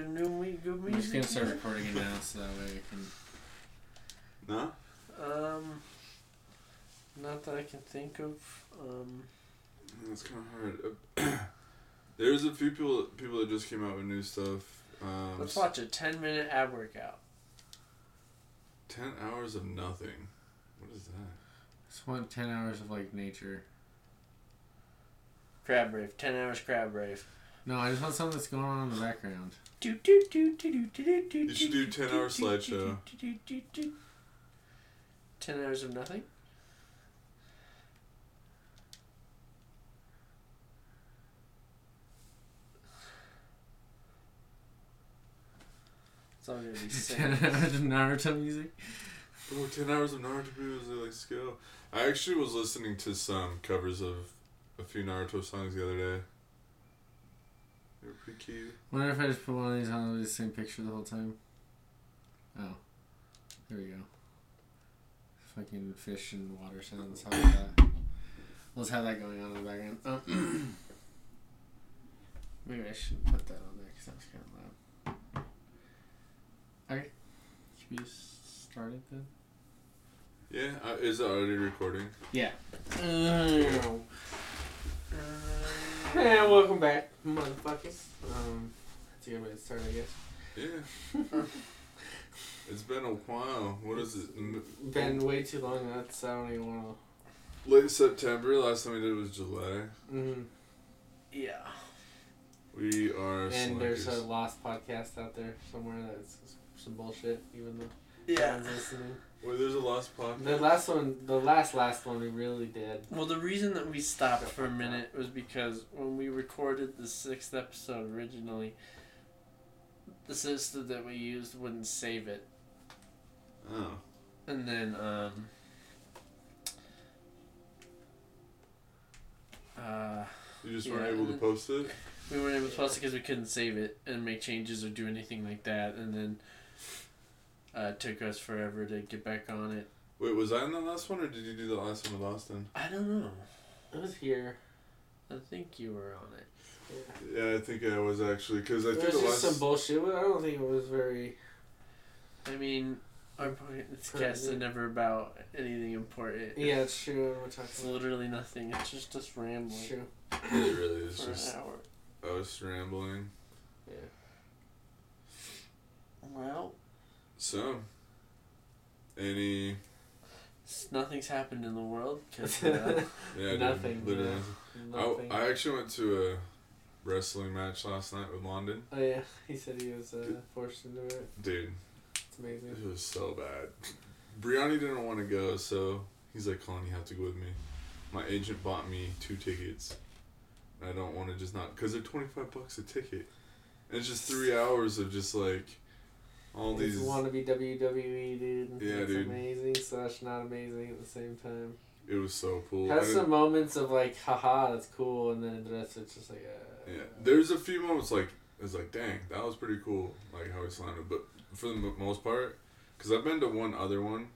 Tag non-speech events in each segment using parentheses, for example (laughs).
New mu- I'm just gonna start recording it now so that way I can. No? Um, not that I can think of. Um, That's kind of hard. (coughs) There's a few people people that just came out with new stuff. Um, let's watch a ten minute ab workout. Ten hours of nothing. What is that? Just want ten hours of like nature. Crab rave. Ten hours crab rave. No, I just want something that's going on in the background. Do, do, do, do, do, do, do, do, You should do 10 hour do, do, slideshow. Ten hours of nothing. It's all gonna be ten sad. hours of Naruto music. Oh, 10 hours of Naruto videos, like skill. I actually was listening to some covers of a few Naruto songs the other day. They were pretty cute. Wonder if I just put one of these on the same picture the whole time. Oh, there we go. Fucking fish and water sounds. How about that? Let's have that going on in the background. Um, (clears throat) maybe I shouldn't put that on there because that was kind of loud. Okay, should we just start it then? Yeah, uh, is it already recording? Yeah. Mm. (laughs) And welcome back, motherfuckers. Um, that's a good way to start, I guess. Yeah. it's been a while. What is it? Been way too long. That's I don't even want to. Late September. Last time we did was July. Mm-hmm. Yeah. We are. And there's a lost podcast out there somewhere that's some bullshit, even though no Yeah. one's listening. Wait, there's a lost podcast. The last one, the last last one, we really did. Well, the reason that we stopped for a minute was because when we recorded the sixth episode originally, the system that we used wouldn't save it, Oh. and then um. Uh, You just Yeah, weren't able to post it? we weren't able to post it because we couldn't save it and make changes or do anything like that, and then uh, it took us forever to get back on it. Wait, was I in the last one or did you do the last one with Austin? I don't know. I was here. I think you were on it. Yeah. Yeah, I think I was actually. Because I think It think was the just last. some bullshit. I don't think it was very. I mean, our podcast is never about anything important. Yeah, it's true. We're It's literally nothing. It's just us It's rambling true. it really is for just an hour. us rambling. Yeah. Well, So. Any. nothing's happened in the world because uh, (laughs) Yeah, dude, Nothing, Literally. yeah. Nothing. I, I actually went to a wrestling match last night with London. oh yeah, (laughs) he said he was uh, forced into it. Dude, It's amazing. it was so bad. Brianni didn't want to go, so he's like, Collin, you have to go with me. My agent bought me two tickets. And I don't want to just not. Because they're 25 bucks a ticket. And it's just three hours of just like. All these. wannabe WWE, dude. Yeah, it's dude. amazing slash not amazing at the same time. It was so cool. Has And- some moments of like, haha, that's cool, and then the rest it's just like, uh, Yeah, there's a few moments like it's like, dang, that was pretty cool, like how he slammed But for the mo- most part, because I've been to one other one,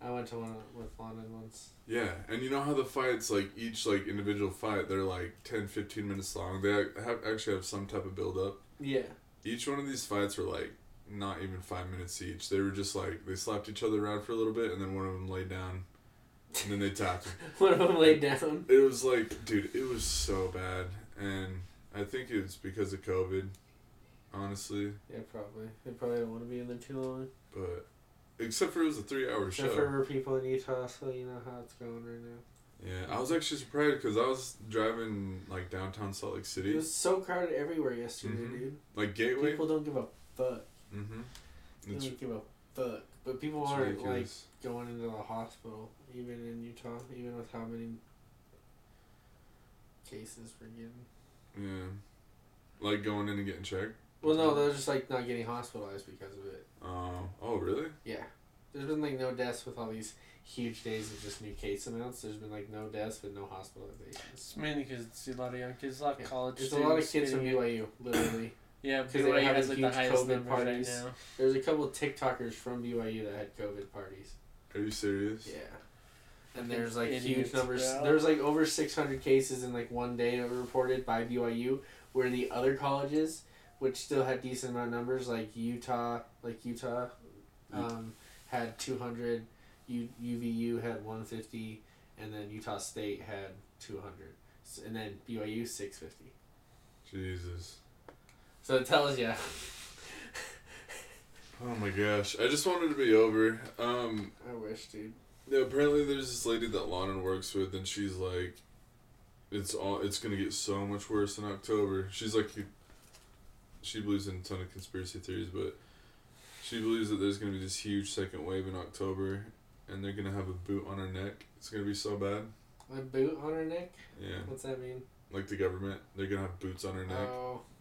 I went to one with London once. yeah, and you know how the fights, like each like individual fight, they're like 10, 15 minutes long. They have actually have some type of build up. Yeah. Each one of these fights were like not even five minutes each. They were just like they slapped each other around for a little bit, and then one of them laid down, and then they tapped him. (laughs) One of them laid down. It was like, dude, it was so bad, and I think it's because of COVID, honestly. Yeah, probably. They probably don't want to be in there too long. But except for it was a three hour show. Except for people in Utah, so you know how it's going right now. Yeah, I was actually surprised because I was driving like downtown Salt Lake City. It was so crowded everywhere yesterday, Mhm. dude. like Gateway. People don't give a fuck. Mm-hmm. They It's, don't give a fuck. But people it's aren't like going into the hospital, even in Utah, even with how many cases we're getting. yeah, like going in and getting checked. Well, no, they're just like not getting hospitalized because of it. Oh, oh, really? Yeah, there's been like no deaths with all these huge days of just new case amounts. There's been like no deaths but no hospitalizations. it's mainly because it's a lot of young kids, a lot of Yeah. college. There's a lot of kids from getting it. BYU, literally. Yeah, 'Cause they BYU have has like the huge highest COVID parties. right now. There's a couple of TikTokers from BYU that had COVID parties. Are you serious? Yeah. And there's like Idiots, huge numbers. bro. There's like over 600 cases in like one day that were reported by BYU, where the other colleges which still had decent amount of numbers, like Utah, like Utah, um, had two hundred. U UVU had one fifty, and then Utah State had two hundred, and then BYU six fifty. Jesus. So it tells you. (laughs) Oh my gosh. I just wanted to be over. Um, I wish, dude. yeah, apparently there's this lady that Lana works with, and she's like, it's all it's gonna get so much worse in October. She's like, she believes in a ton of conspiracy theories, but she believes that there's gonna be this huge second wave in October, and they're gonna have a boot on her neck. It's gonna be so bad. A boot on her neck. Yeah, What's that mean? like the government, they're gonna have boots on her neck. Oh, That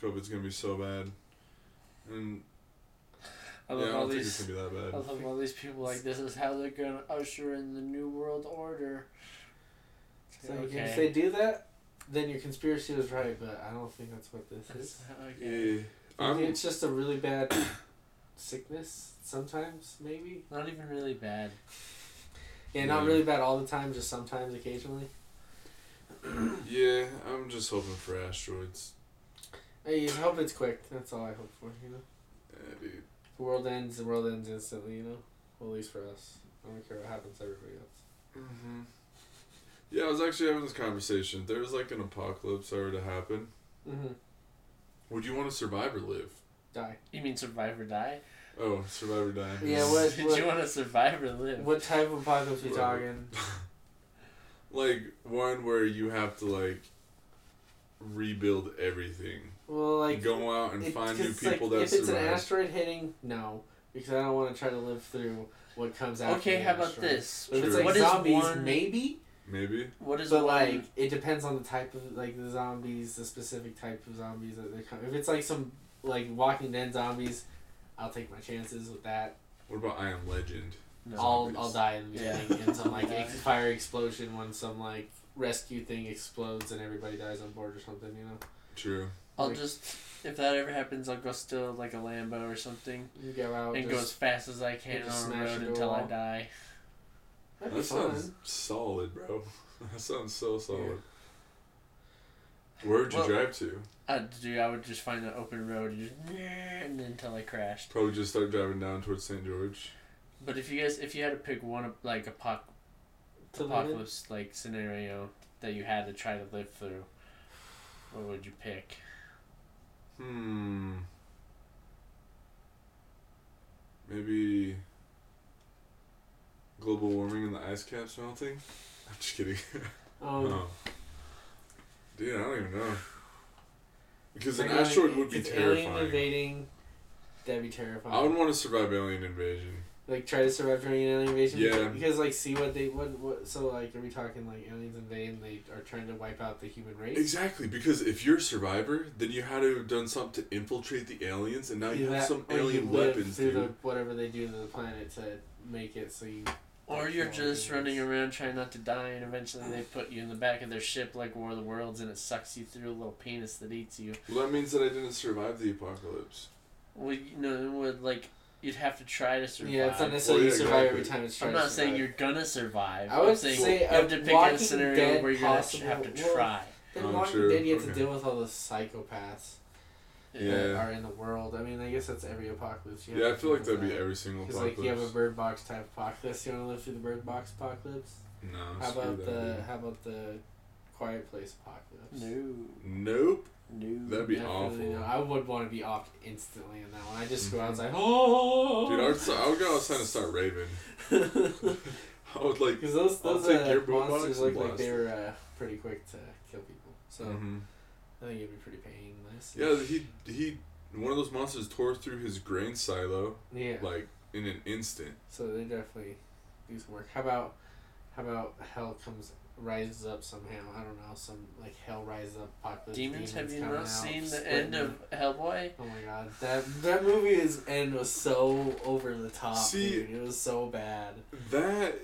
COVID's gonna be so bad, and I yeah, love I all don't think it's these. gonna be that I love all these people like this is how they're gonna usher in the new world order. so okay. if they do that, then your conspiracy was right, but I don't think that's what this is. okay. Yeah, I I'm. think it's just a really bad sickness. Sometimes, maybe. Not even really bad. Yeah, not really bad all the time. Just sometimes, occasionally. Yeah, I'm just hoping for asteroids. Hey, I hope it's quick. That's all I hope for. You know, Yeah, dude. the world ends. The world ends instantly. You know, well, at least for us. I don't care what happens to everybody else. hmm Yeah, I was actually having this conversation. If there was like an apocalypse that were to happen, Mm-hmm. would you want to survive or live? Die. You mean survive or die? Oh, survive or die. Yeah, what- (laughs) Did you want to survive or live? What type of apocalypse are you Well, talking? (laughs) Like one where you have to like rebuild everything. Well, like Go out and it- find 'cause new it's like, people that if it's an asteroid hitting, no, because I don't want to try to live through what comes after. Okay, how about asteroid. this? If it's like What is zombies, one- maybe. Maybe. What is But one? like, it depends on the type of like the zombies, the specific type of zombies that they come. If it's like some like Walking Dead zombies, I'll take my chances with that. What about I Am Legend? No. I'll I'll die in the Yeah. beginning in some like (laughs) Yeah. ex- fire explosion when some like rescue thing explodes and everybody dies on board or something. You know, True. I'll like- just if that ever happens, I'll go steal like a Lambo or something you go out and just, go as fast as I can on the road until I die. That'd be That fun. sounds solid, bro. (laughs) That sounds so solid. Where would you Well- drive to? I'd do. I would just find an open road and just and until I crashed. Probably just start driving down towards St. George. But if you guys, if you had to pick one like apoc- To apocalypse like scenario that you had to try to live through, what would you pick? Hmm. Maybe global warming and the ice caps melting? (laughs) I'm just kidding. (laughs) Um, no. Dude, I don't even know. Because an asteroid would be it's Alien terrifying. invading, that'd be terrifying. I would want to survive alien invasion. Like try to survive during an alien invasion. Yeah. Because like see what they what what so like are we talking like aliens invade and they are trying to wipe out the human race? Exactly, because if you're a survivor, then you had to have done something to infiltrate the aliens, and now you Either have that some or you alien live weapons, through the whatever they do to the planet to make it so you. Or you're just running around trying not to die, and eventually they put you in the back of their ship like War of the Worlds, and it sucks you through a little penis that eats you. Well, that means that I didn't survive the apocalypse. Well, you know, it would like you'd have to try to survive. Yeah, it's not necessarily you survive every time it's trying I'm to not saying you're gonna survive. I would I'm saying say you have to pick a Walking scenario Dead where you're gonna possible- have to well, try. Then Oh, Walking true, Dead, you have to deal with all the psychopaths that are in the world. I mean, I guess that's every apocalypse. You Yeah, I feel like that'd with be every single Because like you have a bird box type apocalypse. You want to live through the bird box apocalypse? no, How about the. How about the Quiet Place apocalypse? No, Nope. No. That'd be awful. no. I would want to be off instantly in that one. I just go outside. Oh, Dude, I would, I would go outside and start raving. (laughs) I would like. Because those those uh, monsters look like they were uh, pretty quick to kill people. So Mhm. I think it'd be pretty painless. Yeah, he he. One of those monsters tore through his grain silo Yeah. like in an instant. So they definitely do some work. How about how about hell comes rises up somehow? I don't know. Some like hell rises up apocalypse. Demons, have you coming not out, seen the end of Hellboy? Oh my god, that that movie's end was so over the top, See- dude. It was so bad. That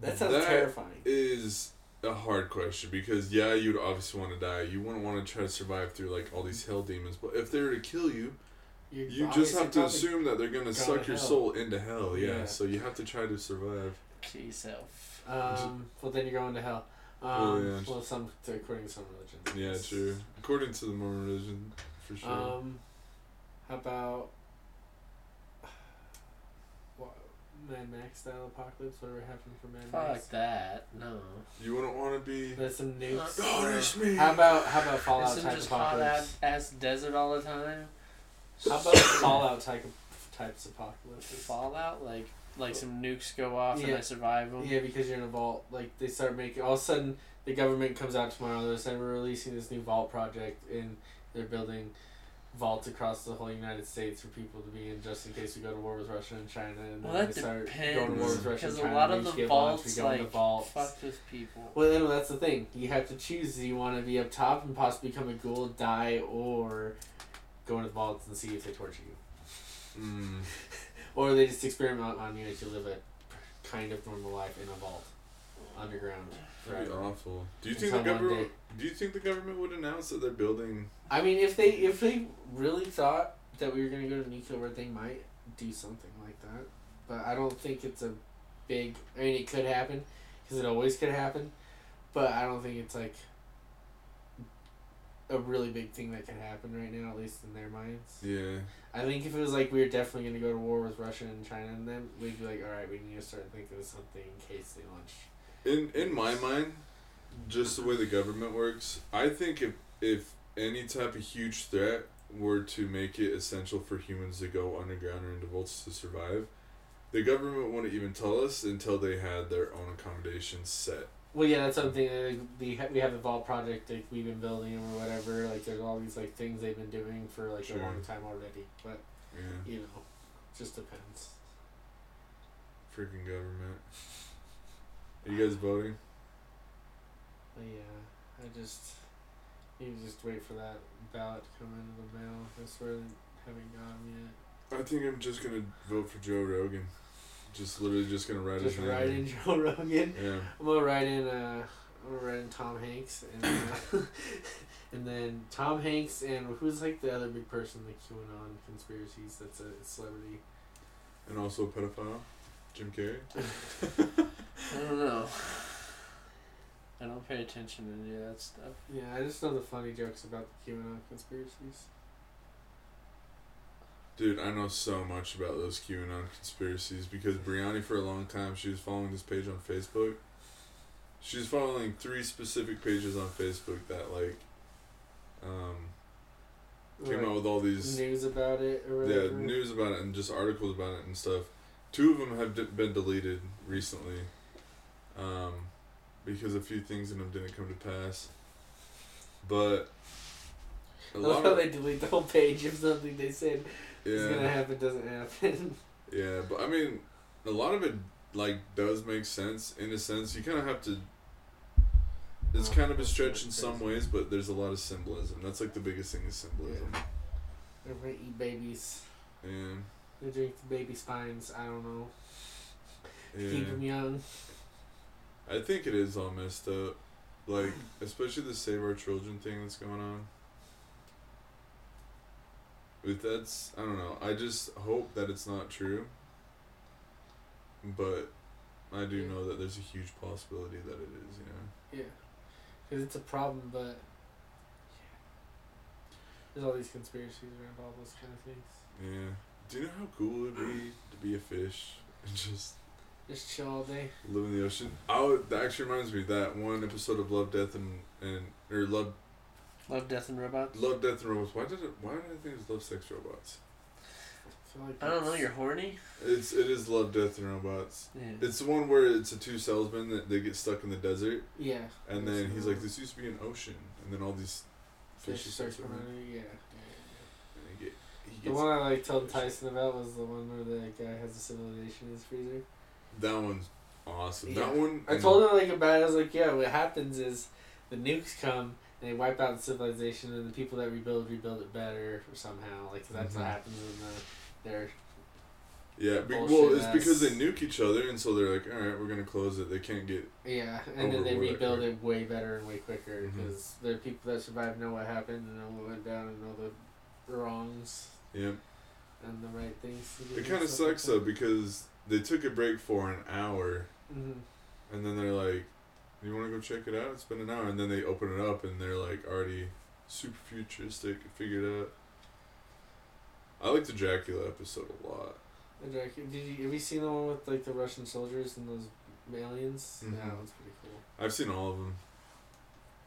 That sounds that terrifying. is a hard question because yeah, you'd obviously want to die. You wouldn't want to try to survive through like all these hell demons. But if they were to kill you, You're you just have to assume that they're gonna suck to your hell. soul into hell. Yeah. Yeah. So you have to try to survive. Kill yourself. Um, (laughs) well, then you're going to hell. Um, Well, yeah. well, some to, according to some religions. Yeah, true. According to the Mormon religion. for sure. Um, how about what, Mad Max style apocalypse? Whatever happened for Mad Fuck Max? that. No. you wouldn't want to be. There's some nukes. Oh, there's me. How about how about Fallout Isn't type just apocalypse? ass, ass desert all the time? How about Fallout type of types apocalypse? Fallout, like like some nukes go off and Yeah. I survive them. Yeah, because you're in a vault. Like they start making all of a sudden the government comes out tomorrow. They're saying we're releasing this new vault project and they're building vaults across the whole United States for people to be in just in case we go to war with Russia and China and Well, then that they start depends. going to war with Russia and Because a lot of the get launched, vaults, we go into like, vaults. fuck with people. Well, then that's the thing. You have to choose. Do you want to be up top and possibly become a ghoul, die, or go into the vaults and see if they torture you, Mm, or they just experiment on you as you live a kind of normal life in a vault, underground. that'd be awful. Do you think the Until one government? Do you think the government would announce that they're building? I mean, if they if they really thought that we were gonna go to nuclear war, they might do something like that. But I don't think it's a big. I mean, it could happen, because it always could happen. But I don't think it's like a really big thing that can happen right now, at least in their minds. Yeah. I think if it was like we were definitely gonna go to war with Russia and China, and then we'd be like, all right, we need to start thinking of something in case they launch. In in my mind, just the way the government works, I think if if any type of huge threat were to make it essential for humans to go underground or into vaults to survive, the government wouldn't even tell us until they had their own accommodations set. Well, yeah, that's something. The we have the Vault project like we've been building or whatever. Like there's all these like things they've been doing for like Sure. a long time already. But Yeah. you know, just depends. Freaking government. Are you guys voting? But yeah, I just you just wait for that ballot to come into the mail. I swear they haven't gotten yet. I think I'm just gonna vote for Joe Rogan. Just literally just gonna write Just his name. write in (laughs) Joe Rogan. Yeah. I'm gonna write in uh I'm gonna write in Tom Hanks and uh, (laughs) and then Tom Hanks and who's like the other big person in the QAnon conspiracies that's a celebrity. And also a pedophile. Jim Carrey. (laughs) I don't know. I don't pay attention to any of that stuff. Yeah, I just know the funny jokes about the QAnon conspiracies. Dude, I know so much about those QAnon conspiracies because Brianni, for a long time, she was following this page on Facebook. She was following three specific pages on Facebook that, like, um, came Like, out with all these news about it or yeah news about it and just articles about it and stuff. Two of them have d- been deleted recently, um, because a few things in them didn't come to pass. But a I love how they delete the whole page of something they said yeah. is gonna happen doesn't happen. (laughs) Yeah, but I mean, a lot of it like does make sense in a sense. You kind of have to. It's Oh, kind of a stretch in some ways, but there's a lot of symbolism. That's like the biggest thing is symbolism. They're gonna eat babies. And They drink the baby spines. I don't know. yeah, Keep them young. I think it is all messed up. Like especially the Save Our Children thing that's going on. That's I don't know. I just hope that it's not true. But I do Yeah. know that there's a huge possibility that it is. You know. Yeah, because it's a problem, but yeah. there's all these conspiracies around all those kind of things. Yeah. Do you know how cool it would be to be a fish (laughs) and just Just chill all day. live in the ocean? I would, that actually reminds me of that one episode of Love, Death, and and or Love, Love, Death, and Robots. Love, Death, and Robots. Why did it? Why did I think it was Love, Sex, Robots? I, like I don't know. You're horny. It's it is Love, Death, and Robots. Yeah. It's the one where it's a two salesmen that they get stuck in the desert, Yeah. and then he's like, "This used to be an ocean," and then all these Fish fishes starts start coming swimming, out. Yeah. and he get he The one I like told Tyson about was the one where the guy has a civilization in his freezer. that one's awesome. Yeah. That one I told him like about it. I was like, yeah, what happens is the nukes come and they wipe out the civilization, and the people that rebuild rebuild it better somehow. Like 'cause that's Mhm. what happens in the their Yeah, be, well, bullshit it's because they nuke each other, and so they're like, all right, we're gonna close it. They can't get. yeah, and then they rebuild right. it way better and way quicker because the people that survived know what happened and know what went down and know the wrongs Yeah, and the right things. To do it kind of stuff like sucks though because they took a break for an hour, Mhm. and then they're like, "You want to go check it out? It's been an hour," and then they open it up, and they're like already super futuristic, figured out. I like the Dracula episode a lot. The Dracula- Did you have you seen the one with like the Russian soldiers and those aliens? Mhm. Yeah, that one's pretty cool. I've seen all of them.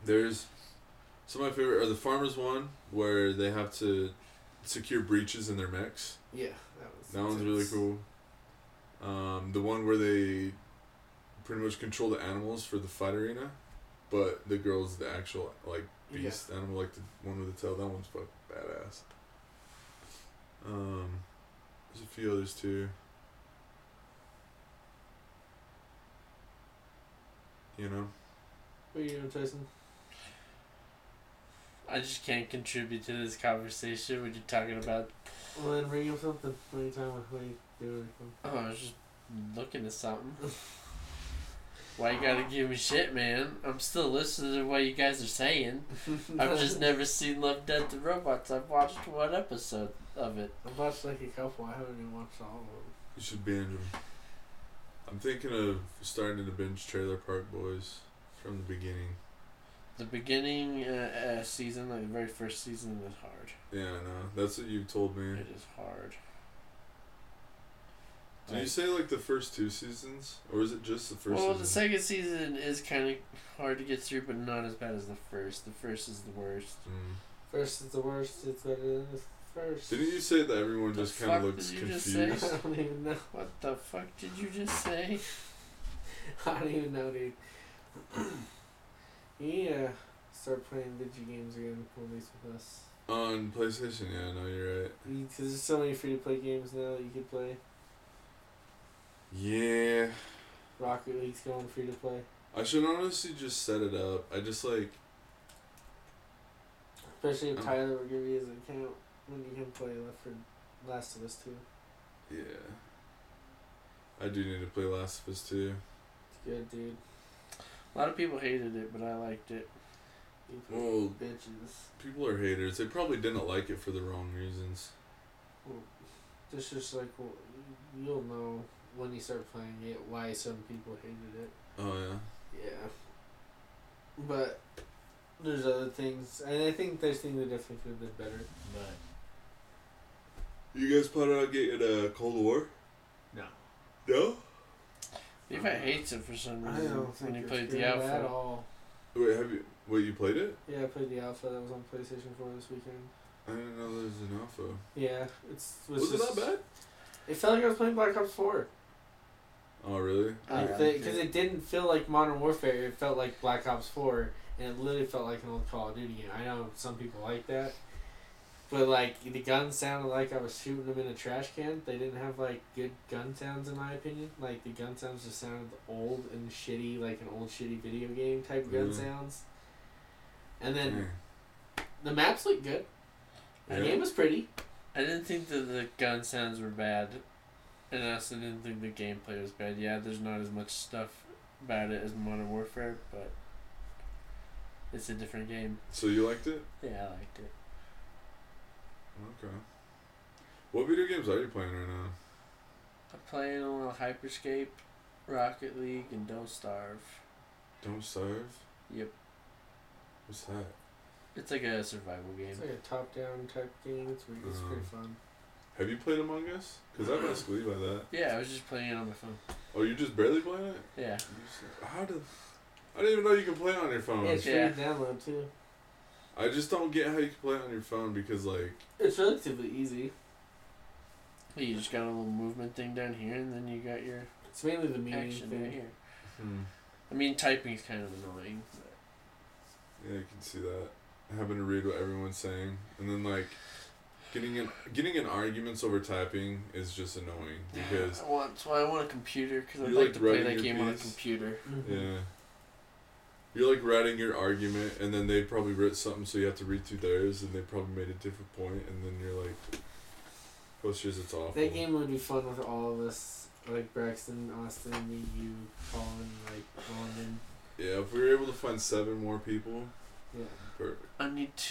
There's some of my favorite are the farmers one where they have to secure breaches in their mechs. Yeah, that was. That one's really cool. Um, the one where they pretty much control the animals for the fight arena, but the girl's the actual like beast Yeah. beast animal, like the one with the tail. That one's fuck badass. Um, there's a few others too. You know, What are you doing, Tyson? I just can't contribute to this conversation when you're talking about. Well, then bring up something. What are you talking about? What are you doing? Oh, I was just looking at something. (laughs) Why you gotta give me shit, man? I'm still listening to what you guys are saying. (laughs) I've just never seen Love, Death, and Robots. I've watched one episode of it. I've watched like a couple. I haven't even watched all of them. you should binge them. I'm thinking of starting to binge Trailer Park Boys from the beginning. The beginning uh, uh, season, like the very first season, is hard. Yeah, I know. That's what you told me. It is hard. Did you say like the first two seasons, or is it just the first? well, season? the second season is kind of hard to get through, but not as bad as the first. The first is the worst. Mm. First is the worst. It's better than the first. Didn't you say that everyone The just kind of fuck looks did you just confused? say? (laughs) I don't even know. What the fuck did you just say? (laughs) I don't even know, dude. (clears throat) yeah. Start playing video games again, at least with us. On PlayStation, yeah, no, you're right. Because there's so many free to play games now that you could play. Yeah, Rocket League's going free to play. I should honestly just set it up. I just like, Especially if Um, Tyler would give you his account when you can play Left for Last of Us 2. yeah. I do need to play Last of Us too. It's good, dude. A lot of people hated it, but I liked it. You Well, bitches. people are haters. They probably didn't like it for the wrong reasons. Well, this just like, well, you'll know when you start playing it why some people hated it. Oh yeah. Yeah. But there's other things, and I think there's things that definitely could have been better. But You guys plan on getting a Cold War? no, No. Levi hates it for some I reason don't think when he it's played good the at alpha. all. Wait, have you? Wait, you played it? Yeah, I played the alpha that was on PlayStation 4 this weekend. I didn't know there was an alpha. Yeah, it's Was, it just- not bad? It felt like I was playing Black Ops 4. Oh really? Because liked it. it. didn't feel like Modern Warfare. It felt like Black Ops 4, and it literally felt like an old Call of Duty game. I know some people like that. But, like, the guns sounded like I was shooting them in a trash can. They didn't have, like, good gun sounds, in my opinion. Like, the gun sounds just sounded old and shitty, like an old shitty video game type gun sounds. And then Mm. the maps looked good. The game was pretty. I didn't think that the gun sounds were bad, and I also didn't think the gameplay was bad. Yeah, there's not as much stuff about it as Modern Warfare, but it's a different game. So you liked it? Yeah, I liked it. Okay. What video games are you playing right now? I'm playing a little Hyperscape, Rocket League, and Don't Starve. Don't Starve. Yep, What's that? it's like a survival game. It's like a top down type game. It's, really, it's pretty oh. fun. Have you played Among Us? Because I've asked Levi that. Yeah, I was just playing it on my phone. Oh, you're just barely playing it? Yeah, just- How did? I didn't even know you can play it on your phone. Yeah, it's free Yeah. download, too. I just don't get how you can play it on your phone because like It's relatively easy. you just got a little movement thing down here, and then you got your It's mainly the meaning action thing. right here. hmm, I mean, typing is kind of annoying. But yeah, you can see that having to read what everyone's saying and then like getting in getting in arguments over typing is just annoying because I want, that's why I want a computer because I'd like like to play that your game on a piece? computer. Mhm. yeah. You're like writing your argument, and then they probably wrote something, so you have to read through theirs, and they probably made a different point, and then you're like, "Post yours, it's awful." That game would be fun with all of us, like Braxton, Austin, me, you, Collin, like London. Yeah, if we were able to find seven more people, Yeah, perfect. I need, to,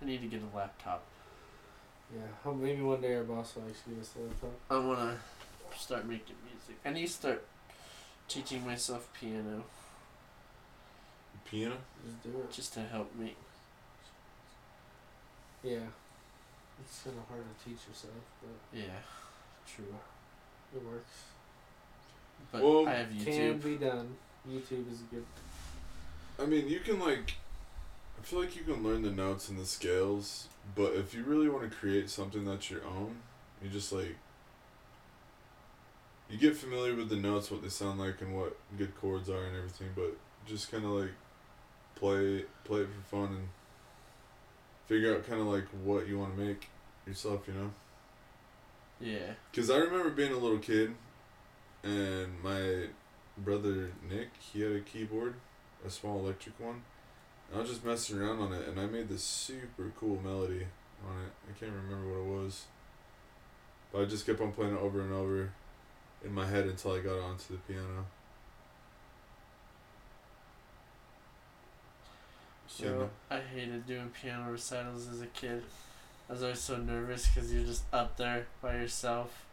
I need to get a laptop. Yeah. Maybe one day our boss will actually give us a laptop. I want to start making music. I need to start teaching myself piano Piano. Just do it. just to help me. Yeah. It's kind of hard to teach yourself, but Yeah, true. it works. But Well, I have YouTube. Can be done. YouTube is a good. I mean, you can like. I feel like you can learn the notes and the scales, but if you really want to create something that's your own, you just like. You get familiar with the notes, what they sound like, and what good chords are, and everything. But just kind of like play play it for fun and figure out kind of like what you want to make yourself. You know. Yeah. Because I remember being a little kid, and my brother Nick, he had a keyboard, a small electric one. And I was just messing around on it, and I made this super cool melody on it. I can't remember what it was. But I just kept on playing it over and over in my head until I got onto the piano. So. I hated doing piano recitals as a kid. I was always so nervous because you're just up there by yourself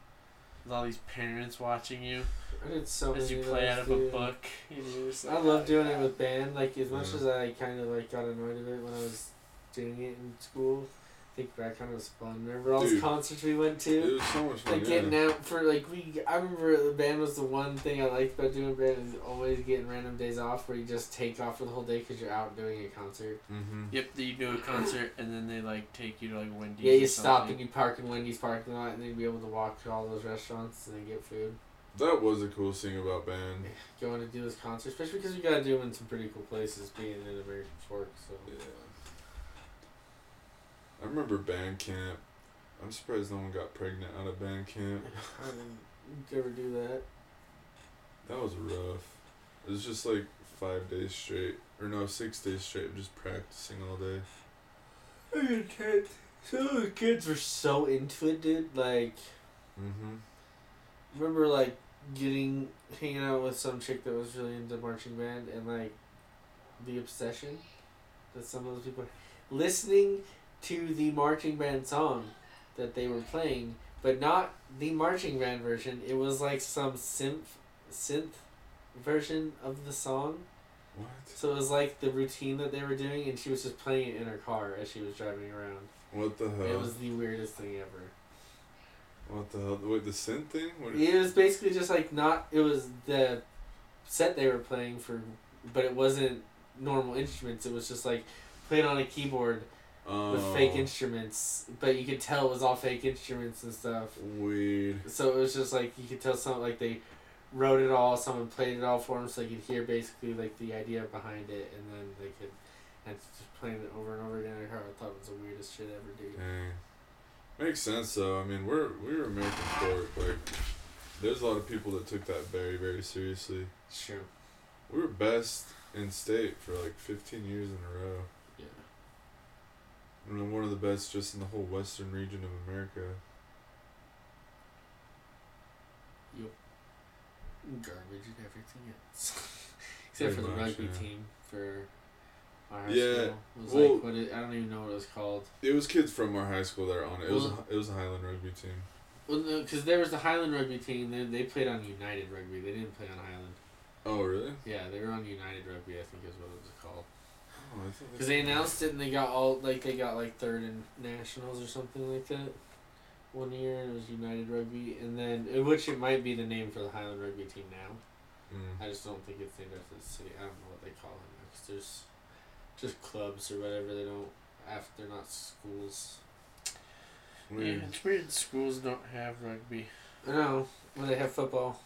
with all these parents watching you I did so as many you of play out of dude. a book. You just I love "Oh, doing it with band. Like as much Yeah. as I kind of like got annoyed of it when I was doing it in school. I think back on of was fun. Remember all those Dude. concerts we went It to? was so much fun. Like yeah. getting out for like we. I remember the band was the one thing I liked about doing band is always getting random days off where you just take off for the whole day because you're out doing a concert. Mm-hmm. Yep, that you do a concert and then they like take you to like Wendy's. Yeah, or you stop and you park in Wendy's parking lot and then be able to walk to all those restaurants and then get food. That was the coolest thing about band. Going to do this concert, especially because you gotta do them in some pretty cool places, being in American Fork. So Yeah. I remember band camp. I'm surprised no one got pregnant out of band camp. (laughs) I didn't ever do that. That was rough. It was just like five days straight, or no, six days straight just practicing all day. Some of the kids were so into it, dude. Like, Mm-hmm. Remember like getting hanging out with some chick that was really into marching band and like the obsession that some of those people listening to the marching band song that they were playing, but not the marching band version. It was like some synth synth version of the song. What? So it was like the routine that they were doing, and she was just playing it in her car as she was driving around. What the hell? It was the weirdest thing ever. What the hell? Wait, the synth thing? What? It was basically just like not. It was the set they were playing for, but it wasn't normal instruments. It was just like played on a keyboard Oh, with fake oh. instruments, but you could tell it was all fake instruments and stuff. Weird. So it was just like you could tell some like they wrote it all, someone played it all for them, so you could hear basically like the idea behind it, and then they could and just playing it over and over again in their car. I thought it was the weirdest shit ever, dude. Dang. Makes sense though. I mean, we're we're American Fork. Like, there's a lot of people that took that very very seriously. Sure. We were best in state for like 15 years in a row. Yeah. And then one of the best just in the whole western region of America. Yep. Garbage and everything else. (laughs) Except Pretty for the much, rugby yeah. team for our high Yeah, school. It was well- like what it, I don't even know what it was called. It was kids from our high school that are on it. It was a, it was a Highland rugby team. Well, no, because there was the Highland rugby team. They, they played on United Rugby. They didn't play on Highland. Oh really? Yeah, they were on United Rugby. I think is what it was called. Oh, Because they announced it and they got all like they got like third in nationals or something like that. One year and it was United Rugby, and then uh, which it might be the name for the Highland Rugby team now. Mm. I just don't think it's named after the city. I don't know what they call it now because there's just clubs or whatever. They don't after they're not schools. Yeah, Weird. it's weird schools don't have rugby. I know when they have football.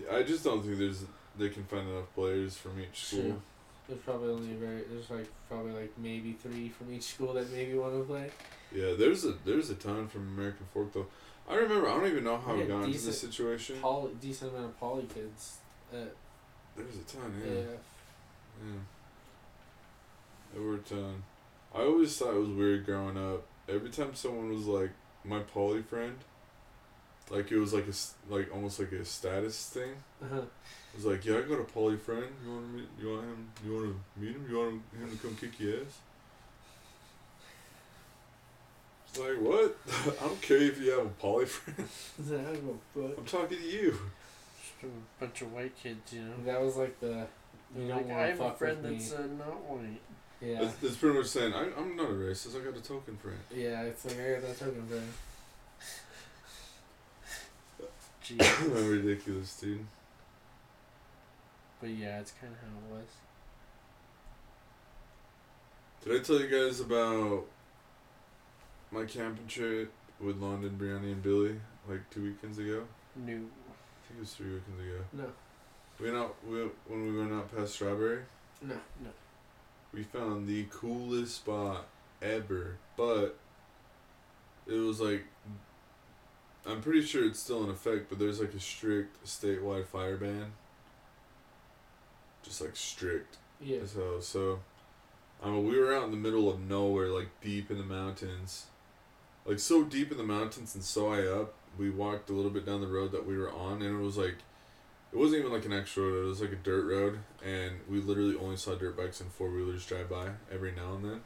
Yeah, I just don't think there's they can find enough players from each school. True. There's probably only very there's like probably like maybe three from each school that maybe want to play. Yeah, there's a there's a ton from American Fork though. I remember I don't even know how We we had got into this situation. Poly, decent amount of poly kids. Uh, There's a ton, yeah. yeah. Yeah. There were a ton. I always thought it was weird growing up. Every time someone was like my poly friend, like it was like a s- like almost like a status thing. Uh-huh. It was like, yeah, I got a poly friend. You want to meet? You want him? You want to meet him? You want him, him to come kick your ass? It's like what? (laughs) I don't care if you have a poly friend. (laughs) I'm talking to you. Just a bunch of white kids, you know. That was like the you They're don't like, I want to have a friend that's uh, not white. Yeah. It's, it's pretty much saying I, I'm not a racist. I got a token for it. Yeah, it's like I got that token for it. (coughs) Jeez. Ridiculous, dude. but yeah, it's kind of how it was. Did I tell you guys about my camping trip with London, Brianni, and Billy like two weekends ago? New. I think it was three weekends ago. No. We went out we, when we went out past Strawberry. No, no. We found the coolest spot ever, but it was like I'm pretty sure it's still in effect, but there's like a strict statewide fire ban. Just like strict. Yeah. So so, I mean we were out in the middle of nowhere, like deep in the mountains, like so deep in the mountains and so high up. We walked a little bit down the road that we were on, and it was like, it wasn't even like an extra road. It was like a dirt road, and we literally only saw dirt bikes and four wheelers drive by every now and then.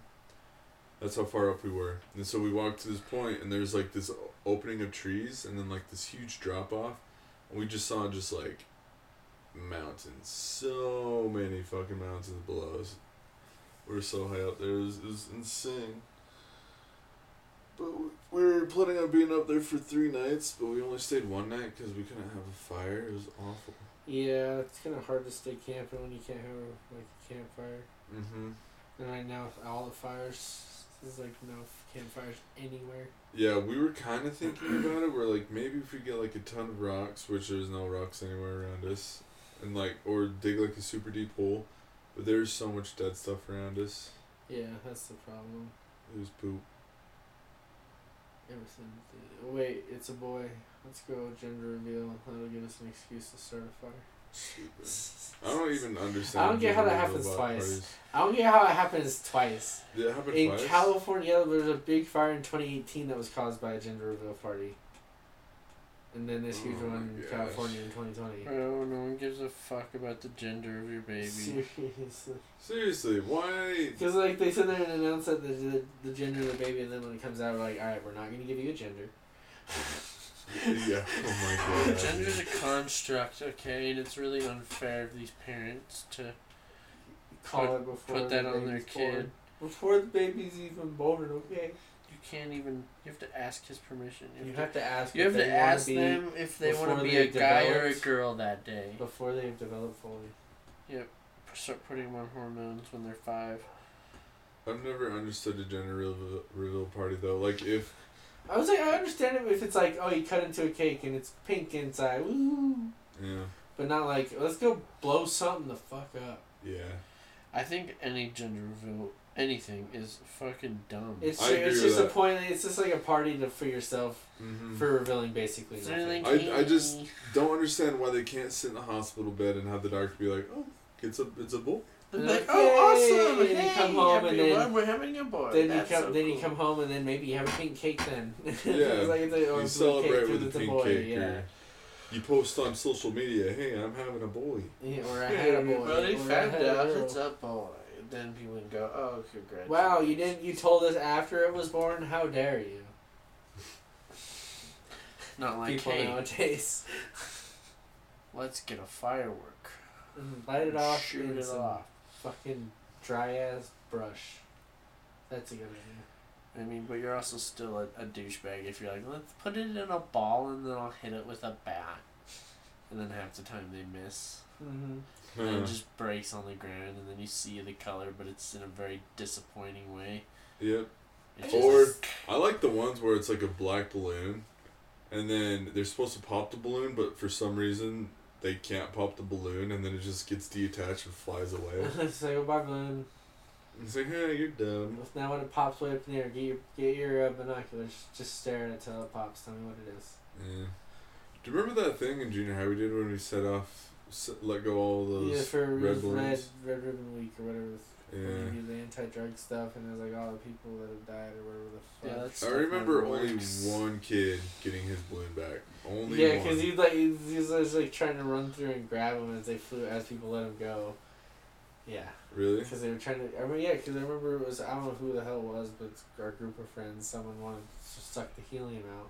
That's how far up we were, and so we walked to this point, and there's like this opening of trees, and then like this huge drop off, and we just saw just like mountains, so many fucking mountains below us. We were so high up there, it was, it was insane. But we were planning on being up there for three nights, but we only stayed one night because we couldn't have a fire. It was awful. Yeah, it's kind of hard to stay camping when you can't have like a campfire. Mm-hmm. And right now, with all the fires, there's like no campfires anywhere. Yeah, we were kind of thinking about it. We're like, maybe if we get like a ton of rocks, which there's no rocks anywhere around us, and like, or dig like a super deep hole, but there's so much dead stuff around us. Yeah, that's the problem. It was poop. Everything. Wait, it's a boy. Let's go gender reveal. That'll give us an excuse to start a fire. (laughs) I don't even understand. I don't get how that happens twice. parties. I don't get how it happens twice. Did it happen In twice? California, there was a big fire in 2018 that was caused by a gender reveal party. And then this huge Oh my one in gosh. California in 2020. Bro, no one gives a fuck about the gender of your baby. Seriously. Seriously, why? Because like they sit there and announce that the, the, the gender of the baby, and then when it comes out, we're like, all right, we're not gonna give you a gender. (laughs) yeah. Oh my (laughs) god. Gender's a construct, okay, and it's really unfair of these parents to Call Put- it before put that on their kid. born. Before the baby's even born, okay? You can't even. You have to ask his permission. You to- have to ask. You have to ask them if they want to be a guy or a girl that day. before they've developed fully. Yep. Start putting them on hormones when they're five. I've never understood a gender reveal, reveal party though. Like if I was like, I understand it if it's like, oh, you cut into a cake and it's pink inside, woo. yeah But not like, let's go blow something the fuck up. yeah. I think any gender reveal, anything, is fucking dumb. It's I ju- agree it's with just a that. point. It's just like a party to for yourself Mm-hmm. for revealing basically It's nothing. really I- I just- Don't understand why they can't sit in the hospital bed and have the doctor be like, oh, it's a it's a bull. They're They're like, like, oh, awesome! "Yay!" And you Hey, come home happy and then- we're having a boy. Then you come. so then you come home and then maybe you have a pink cake. Then (laughs) Yeah. it's like it's like, oh, you celebrate cake with because a pink boy. cake, Yeah. or you post on social media, hey, I'm having a boy. yeah, or I had a boy. Everybody or I found out it's a boy. Then people would go, oh, congratulations. Wow, you didn't. You told us after it was born. How dare you? (laughs) Not like, People hey, nowadays. (laughs) let's get a firework. Mm-hmm. Light it off. Shoot it off. Fucking dry ass brush. That's a good idea. I mean, but you're also still a, a douchebag if you're like, let's put it in a ball and then I'll hit it with a bat. And then half the time they miss. Mm-hmm. And Uh, it just breaks on the ground and then you see the color, but it's in a very disappointing way. yep. It's Or just- I like the ones where it's like a black balloon, and then they're supposed to pop the balloon, but for some reason they can't pop the balloon, and then it just gets detached and flies away. (laughs) It's Say goodbye, balloon. it's like, hey, you're dumb. Now when it pops way up in the air, get your get your uh, binoculars. Just stare at it till it pops. Tell me what it is. Yeah. Do you remember that thing in junior high we did when we set off, set, let go all those yeah, for red red, red, ribbon week or whatever. Yeah. When you do the anti-drug stuff, and there's like all the people that have died or whatever the fuck. Yeah, that's I remember only works. one kid getting his balloon back. Only Yeah, because he like he's, he's always, like trying to run through and grab them as they flew as people let him go. Yeah, Really? because they were trying to. I mean, yeah, because I remember it was I don't know who the hell it was, but our group of friends. Someone wanted to suck the helium out.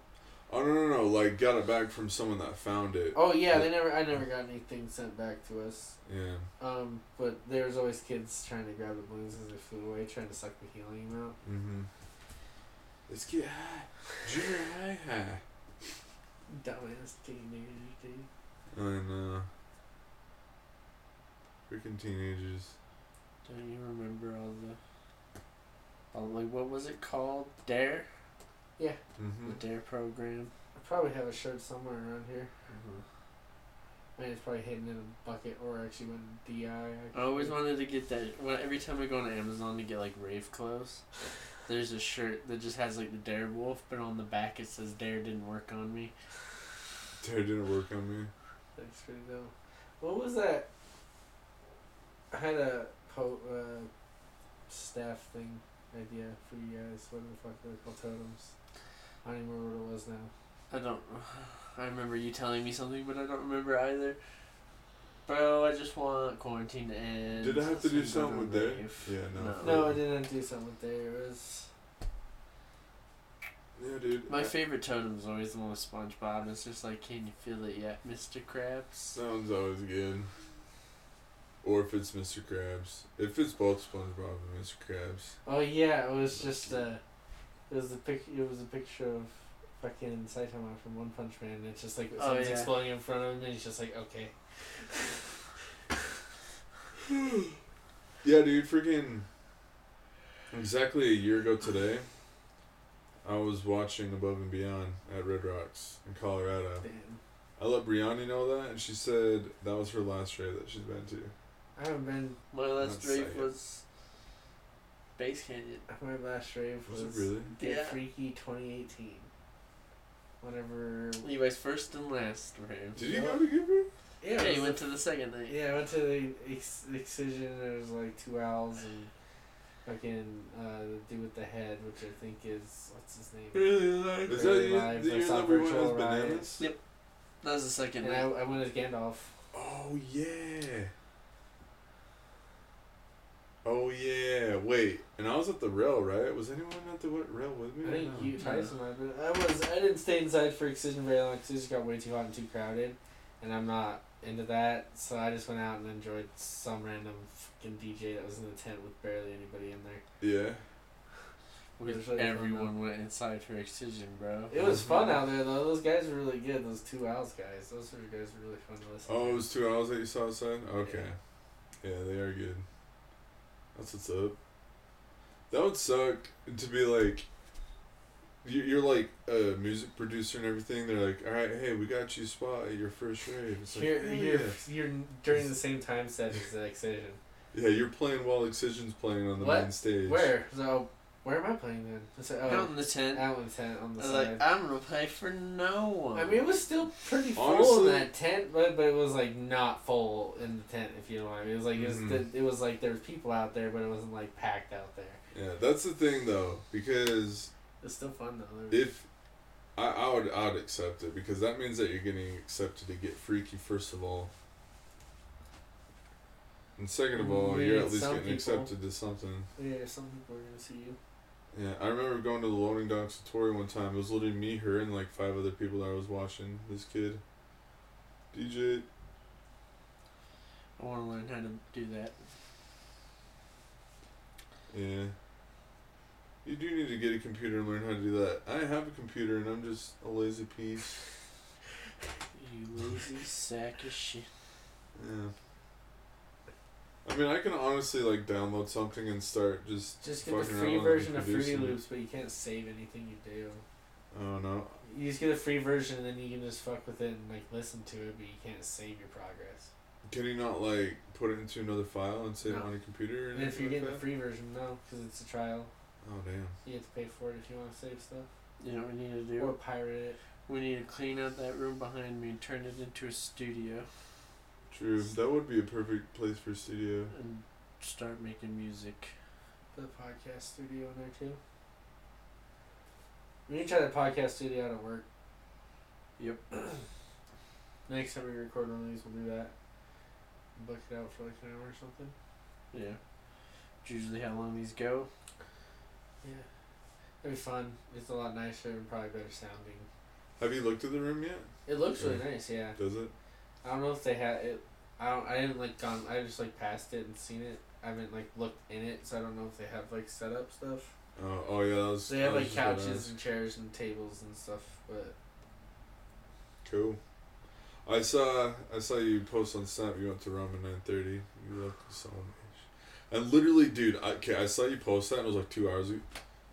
Oh no no no! Like got it back from someone that found it. Oh yeah, they never. I never got anything sent back to us. Yeah. Um, but there's always kids trying to grab the balloons as they flew away, trying to suck the helium out. Mm-hmm. Let's get high. Junior high high. Dumbass teenagers, dude. I know. Freaking teenagers. Don't you remember all the? All like what was it called? Dare. Mm-hmm. The Dare program. I probably have a shirt somewhere around here. Mm-hmm. I mean, it's probably hidden in a bucket or actually went DI. I always wanted to get that. Well, every time I go on Amazon to get like rave clothes, there's a shirt that just has like the Dare Wolf, but on the back it says Dare didn't work on me. Dare didn't work on me. That's pretty dope. What was that? I had a po- uh, staff thing idea for you guys. What the fuck are they called? Totems. I don't even remember what it was now. I don't. (sighs) I remember you telling me something, but I don't remember either. Bro, I just want quarantine to end. Did I have to do something to with Dare? rave. Yeah, no. No. No, I didn't do something with there. It was. Yeah, dude. My I- favorite totem is always the one with SpongeBob. It's just like, can you feel it yet, Mr. Krabs? That one's always good. Or if it's Mr. Krabs. If it's both SpongeBob and Mr. Krabs. Oh yeah, it was just uh, it was a pic. It was a picture of fucking Saitama from One Punch Man. And it's just like Oh, something's yeah. exploding in front of him, and he's just like, okay. Yeah, dude, freaking. Exactly a year ago today, I was watching Above and Beyond at Red Rocks in Colorado. Damn. I let Brianni know that, and she said that was her last rave that she's been to. I haven't been. My last That's rave was Bass Canyon. My last rave Was was, really? Get Yeah. Freaky 2018. Whenever. Levi's first and last rave. Did you Yeah. go to Gibber? Yeah, Yeah, you went the- to the second night. Yeah, I went to the ex- Excision. There was like two owls and fucking uh, the dude with the head, which I think is what's his name. Really like. Is that Really you, live, the I year saw that we went Virtual as bananas? Yep. That was the second And I, night. I went as Gandalf. Oh, yeah. Oh, yeah. Wait, and I was at the rail, right? Was anyone at the wa- rail with me? I think No. you Tyson might been. I was. I didn't stay inside for Excision very long because it just got way too hot and too crowded, and I'm not into that. So I just went out and enjoyed some random fucking DJ that was in the tent with barely anybody in there. Yeah. (laughs) Because really everyone went inside for Excision, bro. It was fun out there though. Those guys were really good. Those two owls guys. Those were guys were really fun to listen. Oh, to. it was two hours that you saw outside? Okay. Yeah, they are good. That's what's up. That would suck to be like, you- you're like a music producer and everything. They're like, all right, hey, we got you a spot at your first rave. It's like, You're, hell you're, yeah. you're during the same time set as the Excision. Yeah, you're playing while Excision's playing on the What? main stage. Where? So where am I playing then? It's like, Out oh, in the tent. out in the tent on the I was side. like, I'm gonna play for no one. I mean, it was still pretty full Honestly- in that tent, but but it was like not full in the tent. If you know what I mean, it was like it was, Mhm. the, it was like there was people out there, but it wasn't like packed out there. Yeah, that's the thing though, because It's still fun though. There if I, I would I would accept it because that means that you're getting accepted to get freaky first of all. And second of all, you're at least getting people- accepted to something. yeah, some people are gonna see you. Yeah, I remember going to the loading docks with Tori one time. It was literally me, her, and like five other people that I was watching. This kid, DJ. I want to learn how to do that. Yeah. You do need to get a computer and learn how to do that. I have a computer and I'm just a lazy piece. (laughs) You lazy sack of shit. Yeah. I mean, I can honestly like download something and start just. Just get the fucking free version of Fruity. Loops, but you can't save anything you do. Oh no. You just get a free version, and then you can just fuck with it and like listen to it, but you can't save your progress. Can you not like put it into another file and save it on your computer? Or And if you're like getting the free version, no, because it's a trial. Oh damn. You have to pay for it if you want to save stuff You know what we need to do? or pirate it. We need to clean out that room behind me and turn it into a studio True. That would be a perfect place for studio. and start making music. Put a podcast studio in there too. We need to try the podcast studio out at work. Yep. (clears throat) Next time we record one of these, we'll do that. Book it out for like an hour or something. Yeah. It's usually how long these go. Yeah. It'd be fun. It's a lot nicer and probably better sounding. Have you looked at the room yet? It looks really nice. Yeah. Does it? I don't know if they had it. I don't. I didn't like gone. I just like passed it and seen it. I haven't like looked in it, so I don't know if they have like setup stuff. Oh, oh yeah. That was, They have like couches and chairs and tables and stuff, but Cool. I saw I saw you post on Snap. You went to Ramen nine thirty. You left so much. And literally, dude. I, okay, I saw you post that. and It was like two hours. ago.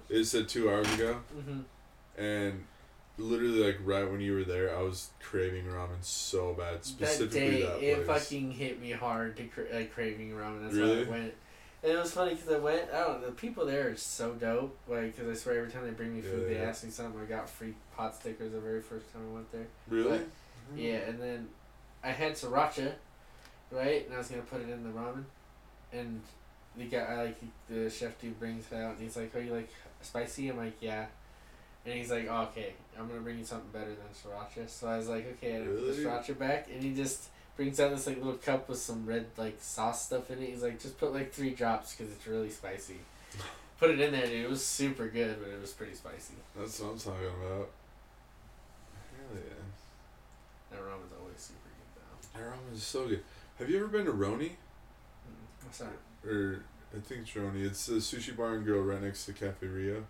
It said two hours ago, mm-hmm. and literally like right when you were there, I was craving ramen so bad. that day that, it place. fucking hit me hard to cra- like craving ramen. That's why Really? I went. And it was funny because I went. I don't. The people there are so dope. Like, because I swear every time they bring me food, Yeah, they yeah. ask me something. I got free pot stickers the very first time I went there. Really? But- Yeah, and then I had sriracha, right? And I was gonna put it in the ramen, and the guy, I like the chef dude brings it out, and he's like, "Are you like spicy?" I'm like, "Yeah," and he's like, oh, "Okay, I'm gonna bring you something better than sriracha." So I was like, "Okay," I put the Really? sriracha back, and he just brings out this like little cup with some red like sauce stuff in it. He's like, "Just put like three drops because it's really spicy." (laughs) Put it in there, dude. It was super good, but it was pretty spicy. That's what I'm talking about. Hell yeah. That ramen's always super good though. That ramen is so good. Have you ever been to Roni? What's that? Or I think it's Roni. It's the sushi bar and grill right next to Cafe Rio.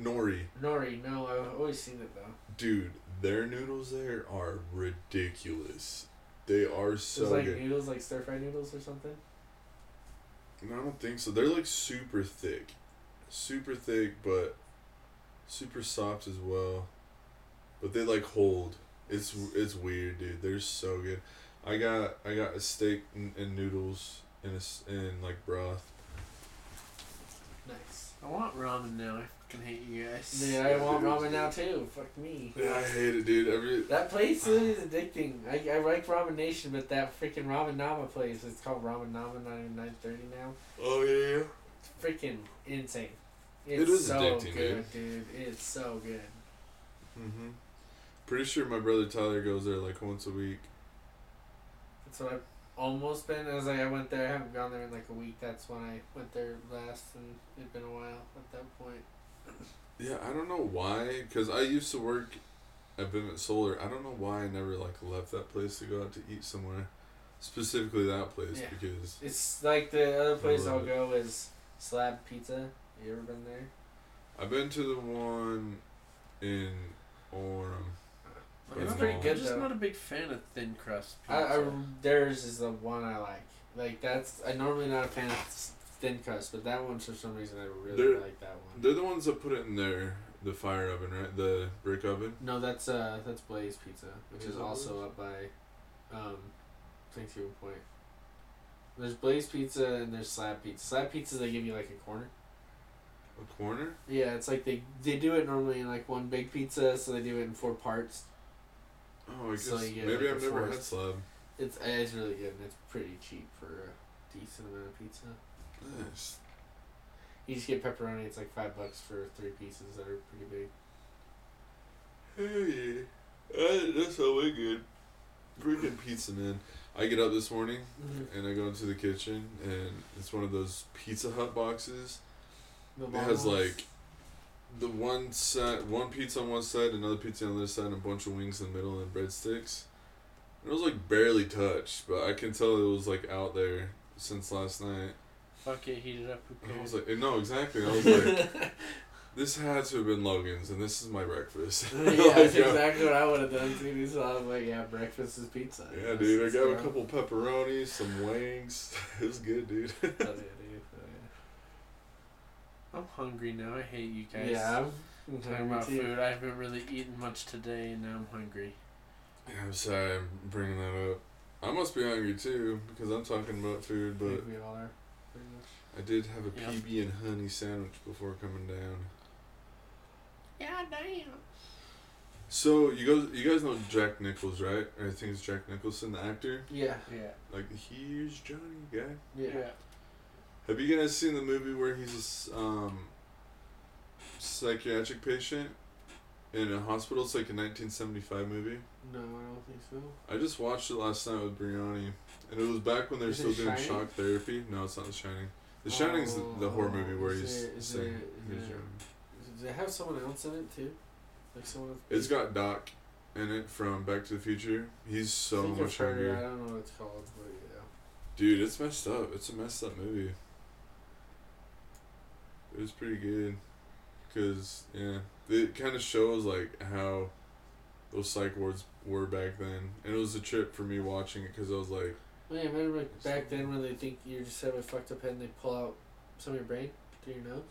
Nori. Nori, no, I've always seen it though. Dude, their noodles there are ridiculous. They are so It's like good. noodles, like stir fry noodles or something. No, I don't think so. They're like super thick. Super thick, but super soft as well. But they like hold. It's it's weird, dude. They're so good. I got I got a steak and, and noodles in a, in like broth. Nice. I want ramen now. I fucking hate you guys. Dude, I want ramen now too. Fuck me. Yeah, I hate it, dude. Every That place is addicting. I, I like Ramen Nation, but that freaking Ramen Nama place, it's called Ramen Nama 9930 now. oh yeah, yeah. It's freaking insane. It It's so addicting, good, dude. It's so good. Mhm. Pretty sure my brother Tyler goes there like once a week. That's what I've almost been. I was like, I went there. I haven't gone there in like a week. That's when I went there last, and it'd been a while at that point. Yeah, I don't know why, cause I used to work at Vivint Solar. I don't know why I never like left that place to go out to eat somewhere, specifically that place Yeah. because It's like the other place I'll go is Slab Pizza. You ever been there? I've been to the one in Orem. I'm It's I'm pretty good I'm just though. not a big fan of thin crust I, pizza. I, theirs is the one I like. Like that's I'm normally not a fan of thin crust, but that one for some reason I really They're- like that one. They're the ones that put it in their the fire oven, right? The brick oven. No, that's uh that's Blaze Pizza, which is Is it also up by um Thanksgiving Point. There's Blaze Pizza and there's Slab Pizza. Slab Pizza they give you like a corner. A corner. Yeah, it's like they they do it normally in like one big pizza, so they do it in four parts. Oh, I guess So maybe like, I've never had forced- slab. It's it's really good and it's pretty cheap for a decent amount of pizza. Nice. You just get pepperoni. It's like five bucks for three pieces that are pretty big. Hey. Uh, that's so way good. Freaking pizza, man. I get up this morning and I go into the kitchen and it's one of those Pizza Hut boxes. The It has like the one set, one pizza on one side, another pizza on the other side, and a bunch of wings in the middle and breadsticks. It was like barely touched, but I can tell it was like out there since last night. Fuck it, heat it up. I was like, eh, no, exactly. I was (laughs) like, this had to have been Logan's, and this is my breakfast. (laughs) (laughs) yeah, Like, that's exactly what I would have done too. So I was like, yeah, breakfast is pizza. Yeah, dude. I got a couple pepperonis, some wings. it was good, dude. Oh, yeah, dude. I'm hungry now. I hate you guys. yeah, I'm, I'm Talking about too. food, I haven't really eaten much today, and now I'm hungry. Yeah, I'm sorry I'm bringing that up. I must be hungry too because I'm talking about food, I but think we all are. I did have a Yeah. PB and honey sandwich before coming down. Yeah, damn. So you guys, you guys know Jack Nichols, right? I think it's Jack Nicholson, the actor, Yeah, Yeah. like the huge Johnny guy. yeah. Yeah. Have you guys seen the movie where he's a um, psychiatric patient in a hospital? It's like a 1975 movie. No, I don't think so. I just watched it last night with Brianni, and it was back when they were still doing Shining? shock therapy. No, it's not The Shining. The Shining's the, the horror Oh, movie where is he's it- saying it- is he's it, does it have someone else in it too? Like someone. It's got Doc in it from Back to the Future. He's so much heard. I don't know what it's called, but yeah. Dude, it's messed up. It's a messed up movie. It was pretty good. Cause yeah, it kind of shows like how those psych wards were back then, and it was a trip for me watching it because I was like, Well, yeah, remember like back then when they think you just have a fucked up head and they pull out some of your brain through your nose?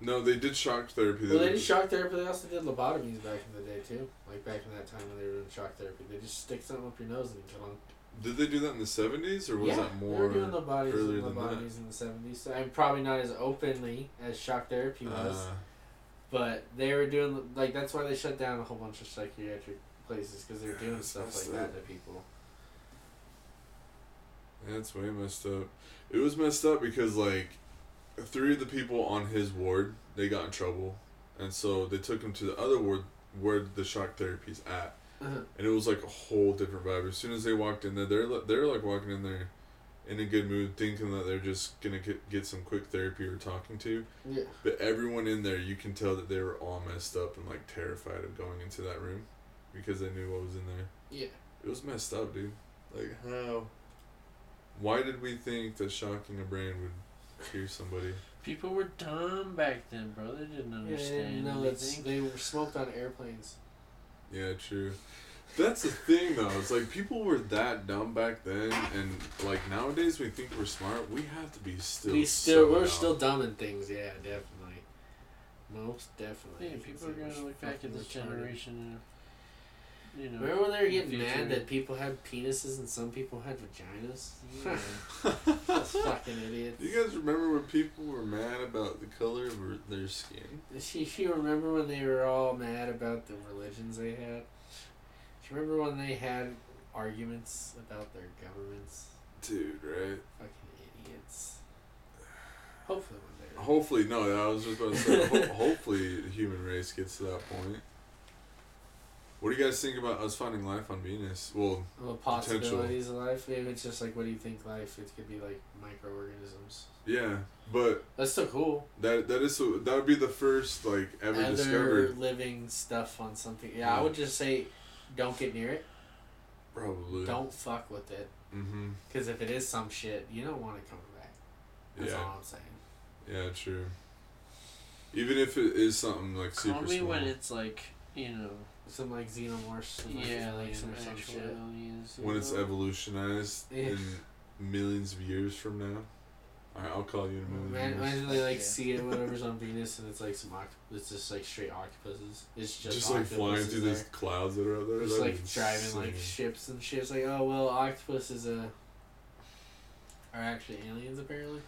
no, they did shock therapy. Well, they did shock therapy. They also did lobotomies back in the day too. Like back in that time when they were doing shock therapy, they just stick something up your nose and kill them. Did they do that in the seventies, or was yeah, that they more? were doing lobotomies, earlier than lobotomies in the seventies. So, I'm probably not as openly as shock therapy was, Uh, but they were doing like that's why they shut down a whole bunch of psychiatric places because they were doing stuff like that to people. That's way messed up. It was messed up because like three of the people on his ward they got in trouble, and so they took him to the other ward where the shock therapy's at, Uh-huh. and it was like a whole different vibe. As soon as they walked in there, they're they're like walking in there in a good mood, thinking that they're just gonna get get some quick therapy or talking to. Yeah. But everyone in there, you can tell that they were all messed up and like terrified of going into that room because they knew what was in there. Yeah. It was messed up, dude. Like how? Why did we think that shocking a brain would cure somebody? People were dumb back then, bro. They didn't understand didn't know it's, anything. they were smoked on airplanes. Yeah, true. That's the thing, though. It's like people were that dumb back then, and like nowadays we think we're smart. We have to be still. we still so we're dumb. still dumb in things. Yeah, definitely. Most definitely. Yeah, people are gonna look back at this generation and you know. Remember when they were in the getting mad that people had penises and some people had vaginas? (laughs) Yeah. Those fucking idiots. Do you guys remember when people were mad about the color of their skin? She, she remember when they were all mad about the religions they had? She remember when they had arguments about their governments? Dude, right? Fucking idiots. Hopefully one day. Hopefully, no. I was just about to say. ho- (laughs) hopefully, the human race gets to that point. What do you guys think about us finding life on Venus? Well, Well, possibilities of life. Maybe it's just like, what do you think life? It could be like microorganisms. yeah, but That's so cool. that that is so, that would be the first like ever Other discovered. living stuff on something. Yeah, I would just say, don't get near it. Probably. Don't fuck with it. Mm-hmm. Because if it is some shit, you don't want it coming back. That's Yeah. all I'm saying. Yeah. True. Even if it is something like super Call me small. when it's like you know. Some like xenomorphs. Some like Yeah, like some or some actual shit. aliens. you when it's evolutionized Yeah. in millions of years from now. Alright, I'll call you in a million Man, years. imagine they like Yeah. see it whatever's on (laughs) Venus and it's like some oct- it's just like straight octopuses. It's just Just, like flying through there. these clouds that are out there. Just That'd like be driving like ships and shit. It's like oh well, octopus is a are actually aliens apparently.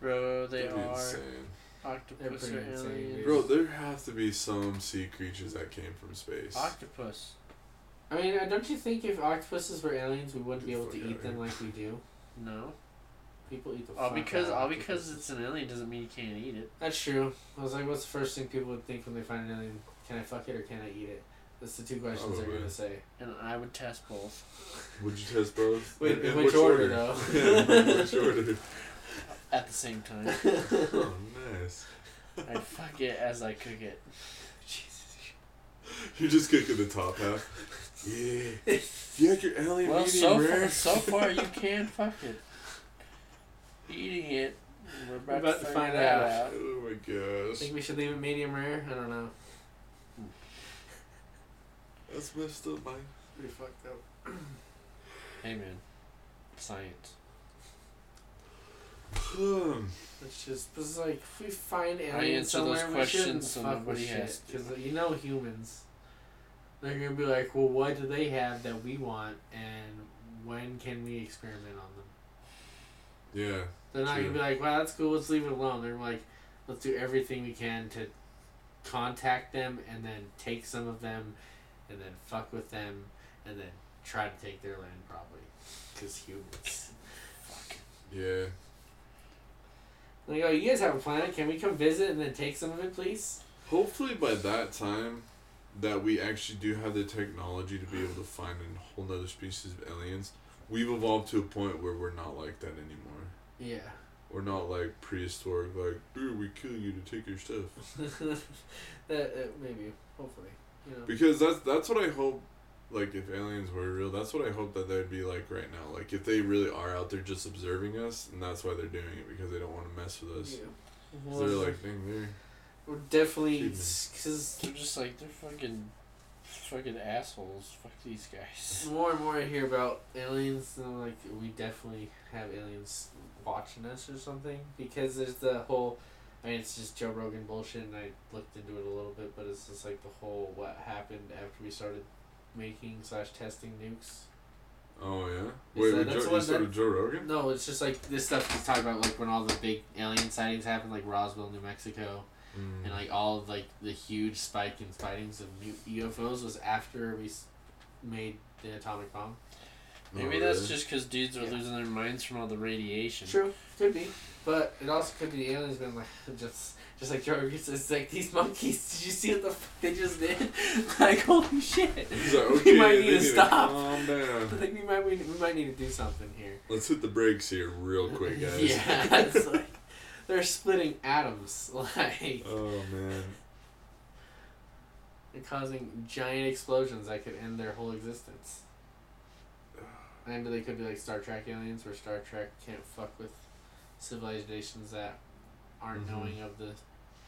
Bro, they That'd be are insane. Octopus or insane, aliens. Bro, there have to be some sea creatures that came from space. Octopus. I mean, uh, don't you think if octopuses were aliens, we wouldn't be able to eat them like we do? No. People eat the. All fuck because out all because it's an alien doesn't mean you can't eat it. That's true. I was like, what's the first thing people would think when they find an alien? Can I fuck it or can I eat it? That's the two questions they're gonna say. And I would test both Would you test both? Wait, In- in (laughs) in which (laughs) order, though? yeah, in which order? At the same time. (laughs) Oh, nice. I'd fuck it as I cook it. Jesus. You're just cooking the top half. Yeah. You like your alien Well, medium so rare? far, so far you (laughs) can fuck it. Eating it, we're about, about to to find out. out. Oh my gosh. Think we should leave it medium rare? I don't know. That's messed up, Mike. Pretty fucked up. Hey man, science. Hmm. It's just it's like if we find I aliens answer those somewhere, we questions shouldn't so fuck with nobody shit has because you know humans. They're gonna be like, well, what do they have that we want, and when can we experiment on them? Yeah. They're not True. gonna be like, well, that's cool. Let's leave it alone. They're like, let's do everything we can to contact them and then take some of them, and then fuck with them, and then try to take their land probably, because humans. Fuck. Yeah. Like, oh, you guys have a planet. Can we come visit and then take some of it, please? Hopefully by that time that we actually do have the technology to be able to find a whole nother species of aliens, we've evolved to a point where we're not like that anymore. Yeah. We're not like prehistoric, like, ooh, we kill you to take your stuff. (laughs) that, uh, maybe. Hopefully, you know. Because that's that's what I hope. Like if aliens were real, that's what I hope that they'd be like right now. Like if they really are out there just observing us, and that's why they're doing it because they don't want to mess with us. Yeah. 'Cause they're like, dang, they're We're definitely because They're just like they're fucking, fucking assholes. Fuck these guys. more and more I hear about aliens, and like, we definitely have aliens watching us or something. Because there's the whole, I mean, it's just Joe Rogan bullshit, and I looked into it a little bit, but it's just like the whole what happened after we started making slash testing nukes. Oh yeah. Wait, that- that's Joe, what you said that- Joe Rogan? No, it's just like this stuff is talking about like when all the big alien sightings happened, like Roswell, New Mexico, Mm. and like all of like the huge spike in sightings of new UFOs was after we made the atomic bomb. Maybe Oh, that's just because dudes are Yeah. losing their minds from all the radiation. True, could be, but it also could be the aliens been like (laughs) just just like Joe it's like these monkeys. Did you see what the fuck they just did? (laughs) like holy shit. Like, we might need to need stop. calm (laughs) down. Think we might we, we might need to do something here. Let's hit the brakes here real quick, (laughs) guys. yeah, it's like they're splitting atoms, like Oh man. and causing giant explosions that could end their whole existence. And they could be like Star Trek aliens, where Star Trek can't fuck with civilizations that aren't Mhm. knowing of the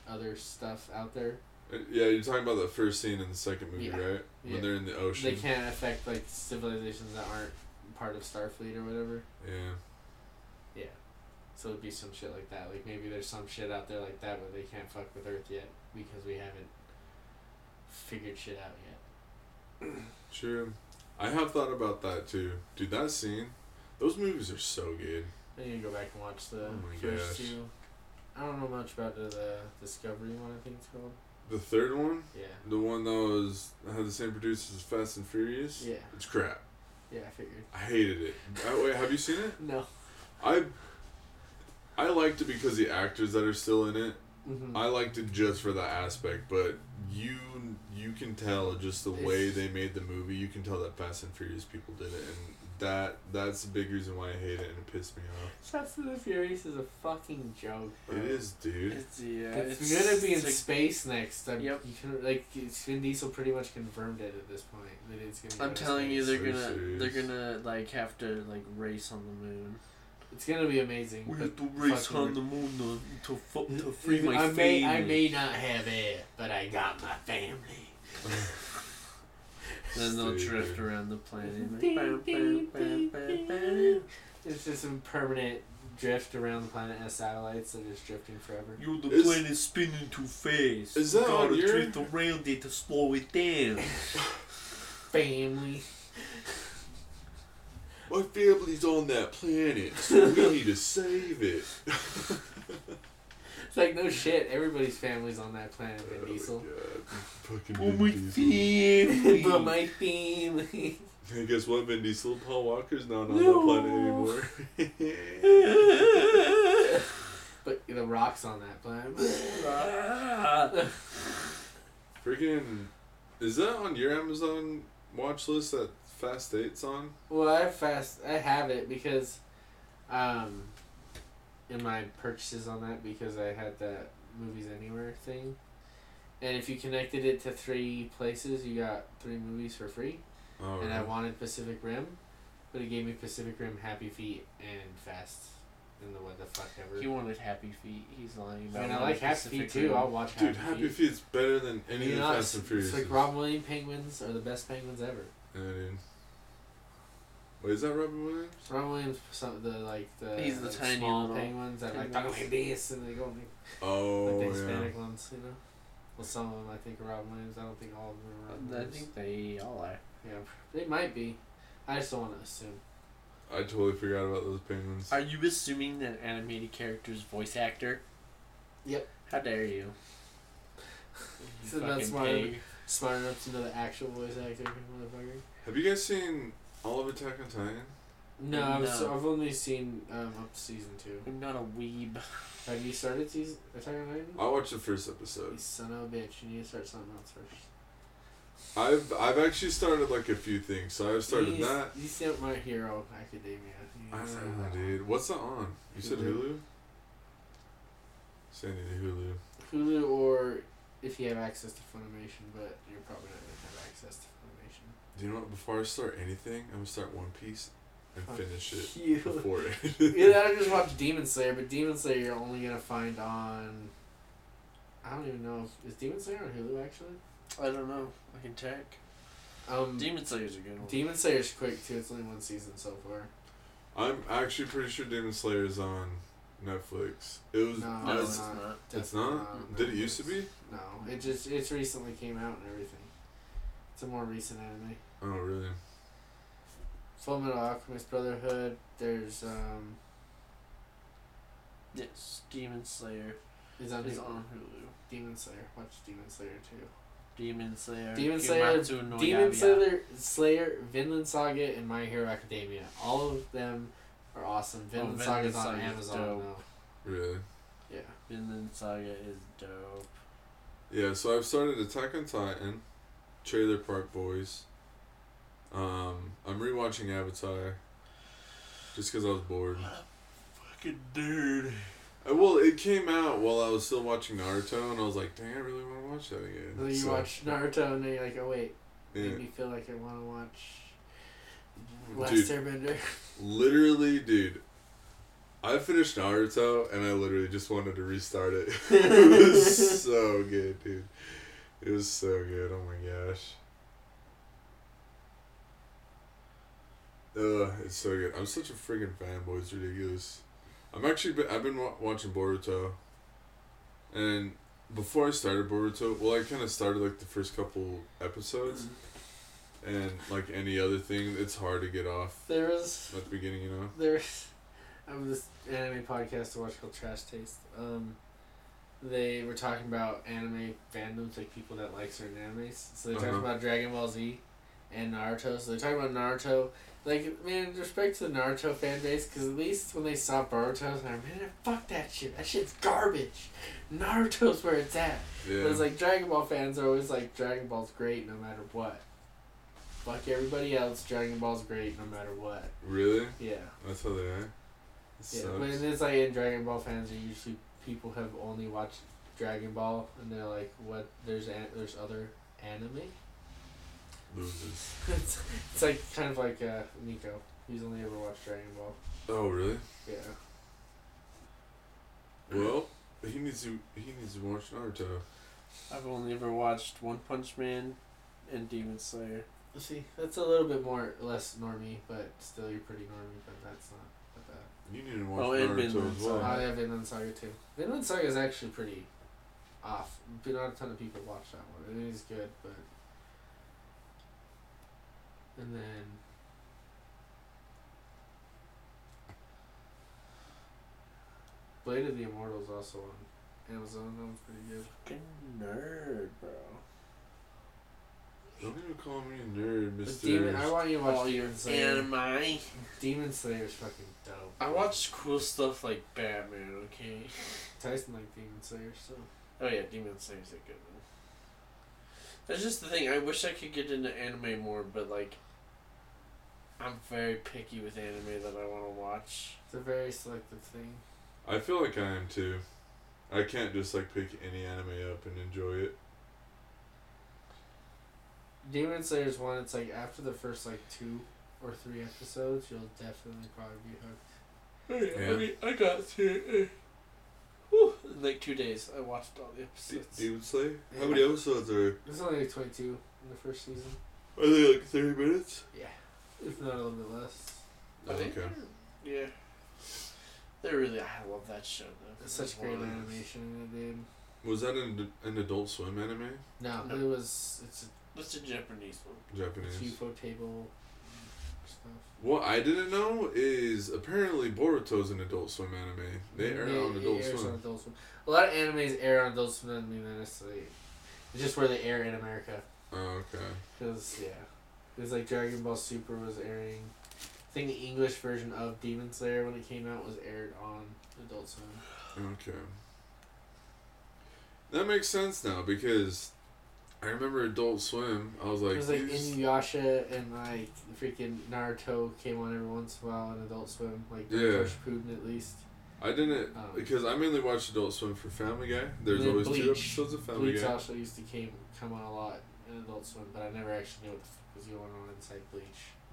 other stuff out there. Uh, Yeah, you're talking about the first scene in the second movie, Yeah. right? When Yeah. they're in the ocean. They can't affect like civilizations that aren't part of Starfleet or whatever. Yeah. Yeah. So it'd be some shit like that. Like maybe there's some shit out there like that, but they can't fuck with Earth yet because we haven't figured shit out yet. (clears throat) True. I have thought about that too. Dude, that scene, those movies are so good. I need to go back and watch the Oh my first gosh. two. I don't know much about the, the Discovery one. I think it's called. The third one, Yeah. the one that was that had the same producers as Fast and Furious, Yeah. it's crap. Yeah, I figured. I hated it. Uh, wait, have you seen it? (laughs) No. I I liked it because the actors that are still in it. Mm-hmm. I liked it just for that aspect, but you you can tell just the way they made the movie. You can tell that Fast and Furious people did it, and that that's a big reason why I hate it and it pissed me off. Fast and the Furious is a fucking joke. Bro. It is, dude. It's yeah. It's, gonna be in like- space next. I'm, Yep. You can like it's- Vin Diesel pretty much confirmed it at this point that it's gonna. I'm to telling you, they're Are you gonna serious? they're gonna like have to like race on the moon. It's gonna be amazing. but to fucking- moon to to, fu- to free my I may I may not have air, but I got my family. (laughs) Then they'll Stupid. drift around the planet. like. It's just some permanent drift around the planet as satellites that are just drifting forever. Yo, the Is- planet's spinning too fast. Is that You gotta on your- drift around it to slow it down. (laughs) Family. My family's on that planet, so we need to save it. (laughs) It's like no shit. Everybody's family's on that planet, Oh Vin my Diesel. God. Fucking oh Vin my Diesel. family. (laughs) but my family. Hey, guess what? Vin Diesel, Paul Walker's not on No. that planet anymore. (laughs) But the rock's on that planet. (laughs) Freaking, is that on your Amazon watch list that Fast Eight's on? Well, I fast. I have it because, um, in my purchases on that because I had that movies anywhere thing, and if you connected it to three places, you got three movies for free. Oh, And I wanted Pacific Rim, but it gave me Pacific Rim, Happy Feet, and Fast. And the what the fuck ever. He wanted Happy Feet. He's lying I about. mean, I like Happy Pacific Feet too. Rim. I'll watch Dude, Happy, Happy Feet. Feet's better than any You of the know, Fast and Furious. it's like Robin Williams penguins are the best penguins ever. Yeah, dude. Wait, is that Robin Williams? Robin Williams, some the like the He's the like, tiny small little penguins that like talk penguins. like this and they go like, Oh, like the yeah. Hispanic ones, you know. Well, some of them I think are Robin Williams. I don't think all of them are Robin I think they all are. yeah, they might be. I just don't want to assume. I totally forgot about those penguins. Are you assuming that animated character's voice actor? Yep. How dare you? (laughs) You So that's smart. pig. Smart enough to know the actual voice actor, motherfucker. Have you guys seen all of Attack on Titan? No, I've, No. I've only seen um, up to season two. I'm not a weeb. Have you started season Attack on Titan? I watched the first You episode. son of a bitch! You need to start something else first. I've I've actually started like a few things. So I've started you, that. You start My Hero Academia. You I need to start don't know, dude. What's that on? You said Hulu. Hulu? Sandy to Hulu. Hulu or if you have access to Funimation, but you're probably not gonna have access to Funimation. Do you know what? Before I start anything, I'm gonna start One Piece and Fuck finish it you. (laughs) before it. Either I (laughs) just watch Demon Slayer, but Demon Slayer you're only gonna find on. I don't even know if is Demon Slayer on Hulu actually. I don't know. I can check. Um, Demon Slayer's a good one. Demon Slayer's quick too. It's only one season so far. I'm actually pretty sure Demon Slayer is on Netflix. It was. No, no, it's, it's not. not. it's Definitely not. Did it used to be? No, it just it's recently came out and everything. It's a more recent anime. Oh really? Full Metal Alchemist Brotherhood. There's um. Yes, Demon Slayer Is on, is Hulu. on Hulu. Demon Slayer. Watch Demon Slayer too. Demon Slayer. Demon Slayer, Kimetsu no Demon Slayer, Slayer, Vinland Saga, and My Hero Academia. All of them are awesome. Vinland Saga Vinland is on Saga is Amazon dope. now. Really? Yeah. Vinland Saga is dope. Yeah. So I've started Attack on Titan, Trailer Park Boys. Um, I'm rewatching Avatar. Just because I was bored. Fucking nerd. Uh, well, it came out while I was still watching Naruto, and I was like, "Dang, I really want to watch that again." And then you So, watch Naruto, and then you're like, oh wait, yeah. made me feel like I want to watch Last Dude. Airbender. (laughs) Literally, dude. I finished Naruto and I literally just wanted to restart it. (laughs) it was (laughs) so good, dude. It was so good. Oh my gosh. Ugh, it's so good. I'm such a freaking fanboy. It's ridiculous. I'm actually been, I've been wa- watching Boruto, and before I started Boruto, well, I kind of started like the first couple episodes, and like any other thing, it's hard to get off There was at the beginning, you know. there's I'm this anime podcast to watch called Trash Taste. Um, they were talking about anime fandoms, like people that like certain animes. So they talked Uh-huh. about Dragon Ball Z and Naruto. So they talked about Naruto. Like, man, respect to the Naruto fan base, because at least when they saw Boruto, I was like, man, fuck that shit. That shit's garbage. Naruto's where it's at. Yeah. But it's like Dragon Ball fans are always like, Dragon Ball's great no matter what. Fuck everybody else, Dragon Ball's great no matter what. really? Yeah. That's how they are. Yeah, but it's like in Dragon Ball fans are usually people have only watched Dragon Ball and they're like, what? There's an- there's other anime. Losers. (laughs) it's, it's like kind of like uh, Nico. He's only ever watched Dragon Ball. Oh really? Yeah. Well, he needs to. He needs to watch Naruto. I've only ever watched One Punch Man and Demon Slayer. See, that's a little bit more less normie, but still you're pretty normie. But that's not that bad. You need to watch Oh, Naruto Vinland as well. I have Vinland Saga too. Vinland Saga is actually pretty off. But not a ton of people watch that one. It is good, but and then Blade of the Immortals also on Amazon. That one's pretty good. Fucking nerd, bro. Don't even call me a nerd, Mister. Demon, I want you to watch All your Demon Slayer. anime. Demon Slayer's fucking dope. I watch cool stuff like Batman, okay? Tyson like Demon Slayer, so Oh yeah, Demon Slayer's a good one. That's just the thing. I wish I could get into anime more, but like, I'm very picky with anime that I want to watch. it's a very selective thing. I feel like I am too. I can't just like pick any anime up and enjoy it. Demon Slayer's one. It's like after the first like two or three episodes, you'll definitely probably be hooked. I mean, I got through. Whew, in like two days, I watched all the episodes. Demon Slayer. How Yeah. many episodes are? There's only like twenty two in the first season. Are they like thirty minutes? Yeah, if not a little bit less. Oh, okay. Yeah. They're really. I love that show though. It's such great animation, dude. Was that an an Adult Swim anime? No, No. it was it's a, That's a Japanese one. Japanese. it's ufotable stuff. What I didn't know is apparently Boruto's an Adult Swim anime. They air Yeah, on Adult Swim. on Adult Swim. A lot of animes air on Adult Swim. Doesn't mean that necessarily. It's just where they air in America. Oh, okay. Cause yeah, it was like Dragon Ball Super was airing. I think the English version of Demon Slayer when it came out was aired on Adult Swim. Okay. That makes sense now because I remember Adult Swim. I was like, it was like Inuyasha and like freaking Naruto came on every once in a while on Adult Swim, like Yeah. Shippuden at least. I didn't Um, because I mainly watched Adult Swim for Family Guy. There's always two Bleach. episodes of Family Bleach Guy. also used to came come on a lot in Adult Swim, but I never actually knew what the was going on inside Bleach.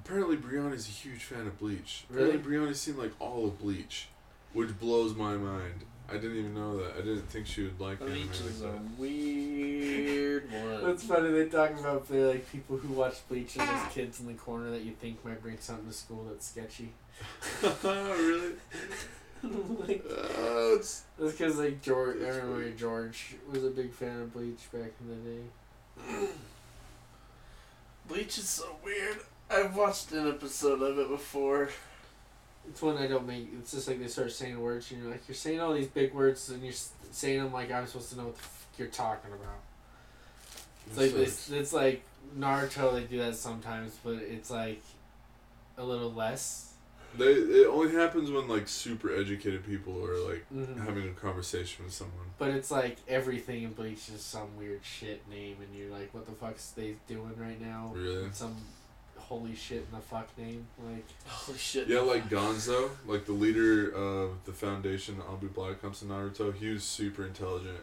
Apparently, Brianna's a huge fan of Bleach. Really? Apparently, Brianna's seen like all of Bleach, which blows my mind. I didn't even know that. I didn't think she would like anime Bleach is like a that. weird (laughs) one. That's funny. They talk about the like people who watch Bleach and those kids in the corner that you think might bring something to school that's sketchy. (laughs) really? (laughs) like, Uh, that's because like George. I remember George was a big fan of Bleach back in the day. (clears throat) Bleach is so weird. I've watched an episode of it before. It's one I don't make. It's just like they start saying words. and You know, like you're saying all these big words and you're saying them like I'm supposed to know what the f- you're talking about. It's like it's- this. It's like Naruto. They do that sometimes, but it's like a little less. They it only happens when like super educated people are like Mhm. having a conversation with someone. But it's like everything in Bleach is some weird shit name, and you're like, what the fuck's they doing right now? Really? Some holy shit in the fuck name, like. (laughs) Holy shit. Yeah, like Gonzo, like the leader of the foundation, Abu Black comes to Naruto. He was super intelligent,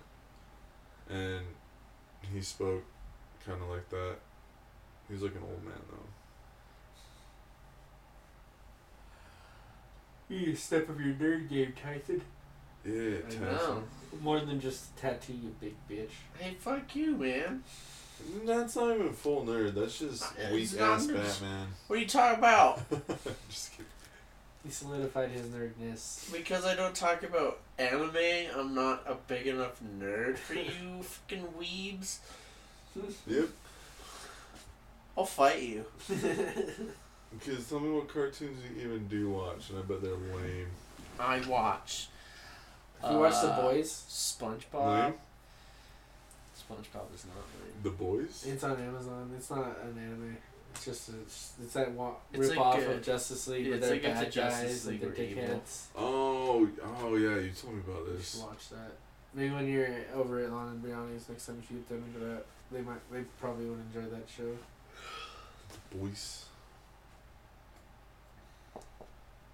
and he spoke kind of like that. He's like an old man though. You need to step up your nerd game, Tyson. Yeah, I Tyson. know. More than just a tattoo, you big bitch. Hey, fuck you, man. That's not even full nerd. That's just It's weak not ass nerd. Batman. What are you talking about? (laughs) just kidding. He solidified his nerdness. Because I don't talk about anime, I'm not a big enough nerd for you (laughs) fucking weebs. Yep. I'll fight you. (laughs) Because tell me what cartoons you even do watch, and I bet they're lame. I watch. If you watch The uh, Boys, SpongeBob. Lame? SpongeBob is not lame. The Boys. it's on Amazon. It's not an anime. It's just a, it's that wa- It's rip like off a- of Justice League yeah, where it's they're like bad Justice guys and League they're dickheads. Oh, oh yeah, you told me about You this. should watch that. Maybe when you're over at Lon and Brianni's next time you should get them into that. They might. They probably would enjoy that show. The Boys.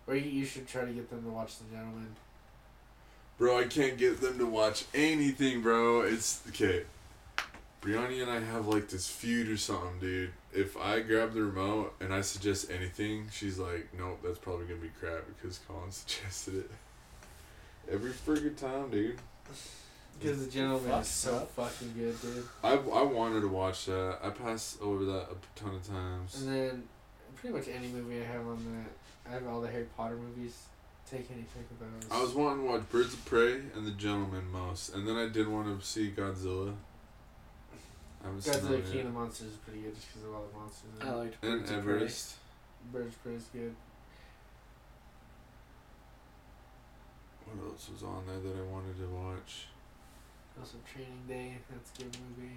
Or you, you should try to get them to watch The Gentlemen. Bro, I can't get them to watch anything, bro. It's okay. Brianni and I have like this feud or something, dude. If I grab the remote and I suggest anything, she's like, "Nope, that's probably gonna be crap because Collin (laughs) suggested it." Every friggin' time, dude. Because The Gentlemen is so bro. fucking good, dude. I I wanted to watch that. I passed over that a ton of times. And then pretty much any movie I have on that. I have all the Harry Potter movies. Take any pick of those. I was wanting to watch Birds of Prey and The Gentlemen most, and then I did want to see Godzilla. I haven't Godzilla that King of the Monsters is pretty good just because of all the monsters. In I it. liked And Birds of Prey. Birds of Prey is good. What else was on there that I wanted to watch? Also Training Day. That's a good movie.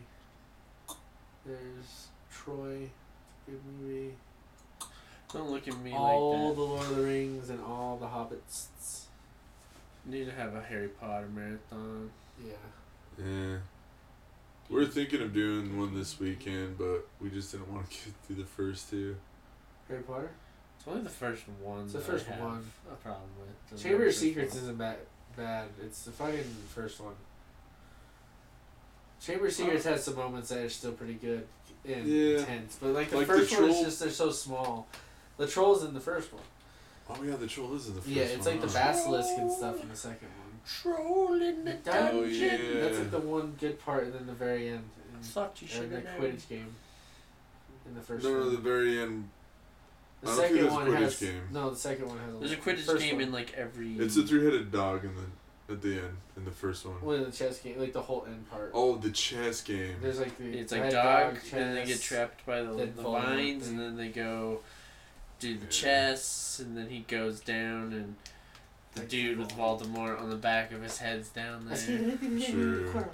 There's Troy. It's a good movie. Don't look at me all like the Lord of the Rings and all the Hobbits. Need to have a Harry Potter marathon. Yeah. Yeah. We're thinking of doing one this weekend, but we just didn't want to get through the first two. Harry Potter. It's only the first one. It's the first I have one. A problem with. The Chamber of Secrets one. isn't bad. Bad. It's the fucking first one. Chamber of Secrets has some moments that are still pretty good and Yeah. intense, but like the Like the first one is just they're so small. The trolls in the first one. Oh yeah, the troll is in the first yeah, it's one. like the basilisk and stuff in the second one. Troll in the Oh, dungeon. yeah. That's like the one good part, and then the very end. In, thought you or should the have known. Quidditch game. In the first No, one. no, the very end. the I don't second there's one Quidditch has game. no. The second one has. There's a the Quidditch game one. in like every. It's a three-headed dog in the at the end in the first one. One of the chess game, like the whole end part. Oh, the chess game. There's like the It's like head dog, chess. and then they get trapped by the, then the vines, thing. and then they go do the Yeah. chess, and then he goes down, and the Like dude with Voldemort on the back of his head's down there. Sure.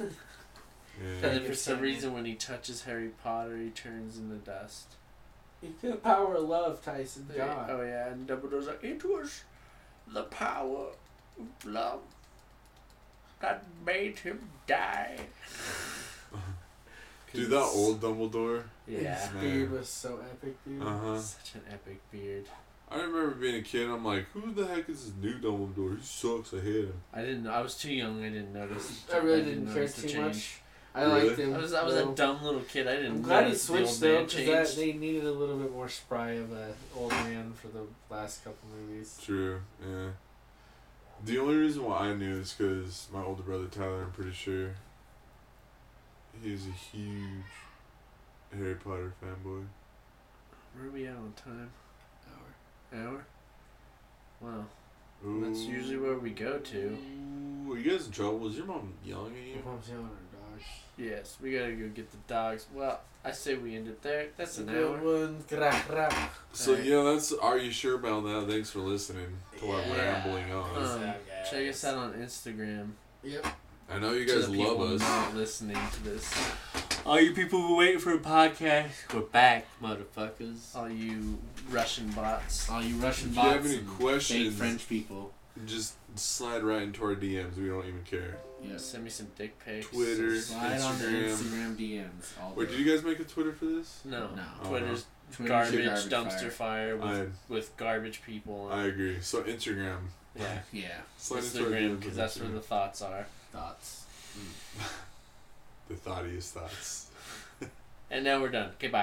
Yeah. then for some reason, when he touches Harry Potter, he turns into dust. You feel power of love, Tyson. God. Oh yeah, and Dumbledore's like, it was the power of love that made him die. Dude, that old Dumbledore. Yeah. His beard was so epic, dude. Uh huh. Such an epic beard. I remember being a kid. I'm like, who the heck is this new Dumbledore? He sucks. I hate him. I didn't. I was too young. I didn't notice. I really didn't care notice the too change. much. I Really? liked him. I was I was though. a dumb little kid. I didn't. I'm glad he notice the though, because they needed a little bit more spry of a old man for the last couple movies. True. Yeah. The only reason why I knew is because my older brother Tyler. I'm pretty sure. He's a huge Harry Potter fanboy. Where are we at on time? Hour. Hour. Wow. That's usually where we go to. Ooh, Are you guys in trouble? Is your mom yelling at you? Your mom's yelling at her dogs. Yes, we gotta go get the dogs. Well, I say we end it there. That's an Good hour. one. Gra, gra. So Alright. yeah, that's. Are you sure about that? Thanks for listening to our Yeah. rambling on. Um, check us out on Instagram. Yep. I know you To guys the love people us. Not listening to this. All you people who waiting for a podcast, we're back, motherfuckers. All you Russian bots. All you Russian bots. If you have any questions- fake French people. Just slide right into our DMs. We don't even care. Yeah. Send me some dick pics. Twitter. Slide on the Instagram. Instagram DMs. All Wait, day. did you guys make a Twitter for this? No. No. Uh-huh. Twitter's Twitter's garbage, your dumpster fire, with, I with garbage people. I agree. So Instagram. yeah. Yeah. Slide Instagram, because that's where the thoughts are. Thoughts. Mm. (laughs) the thoughtiest thoughts. And now we're done. Okay, bye.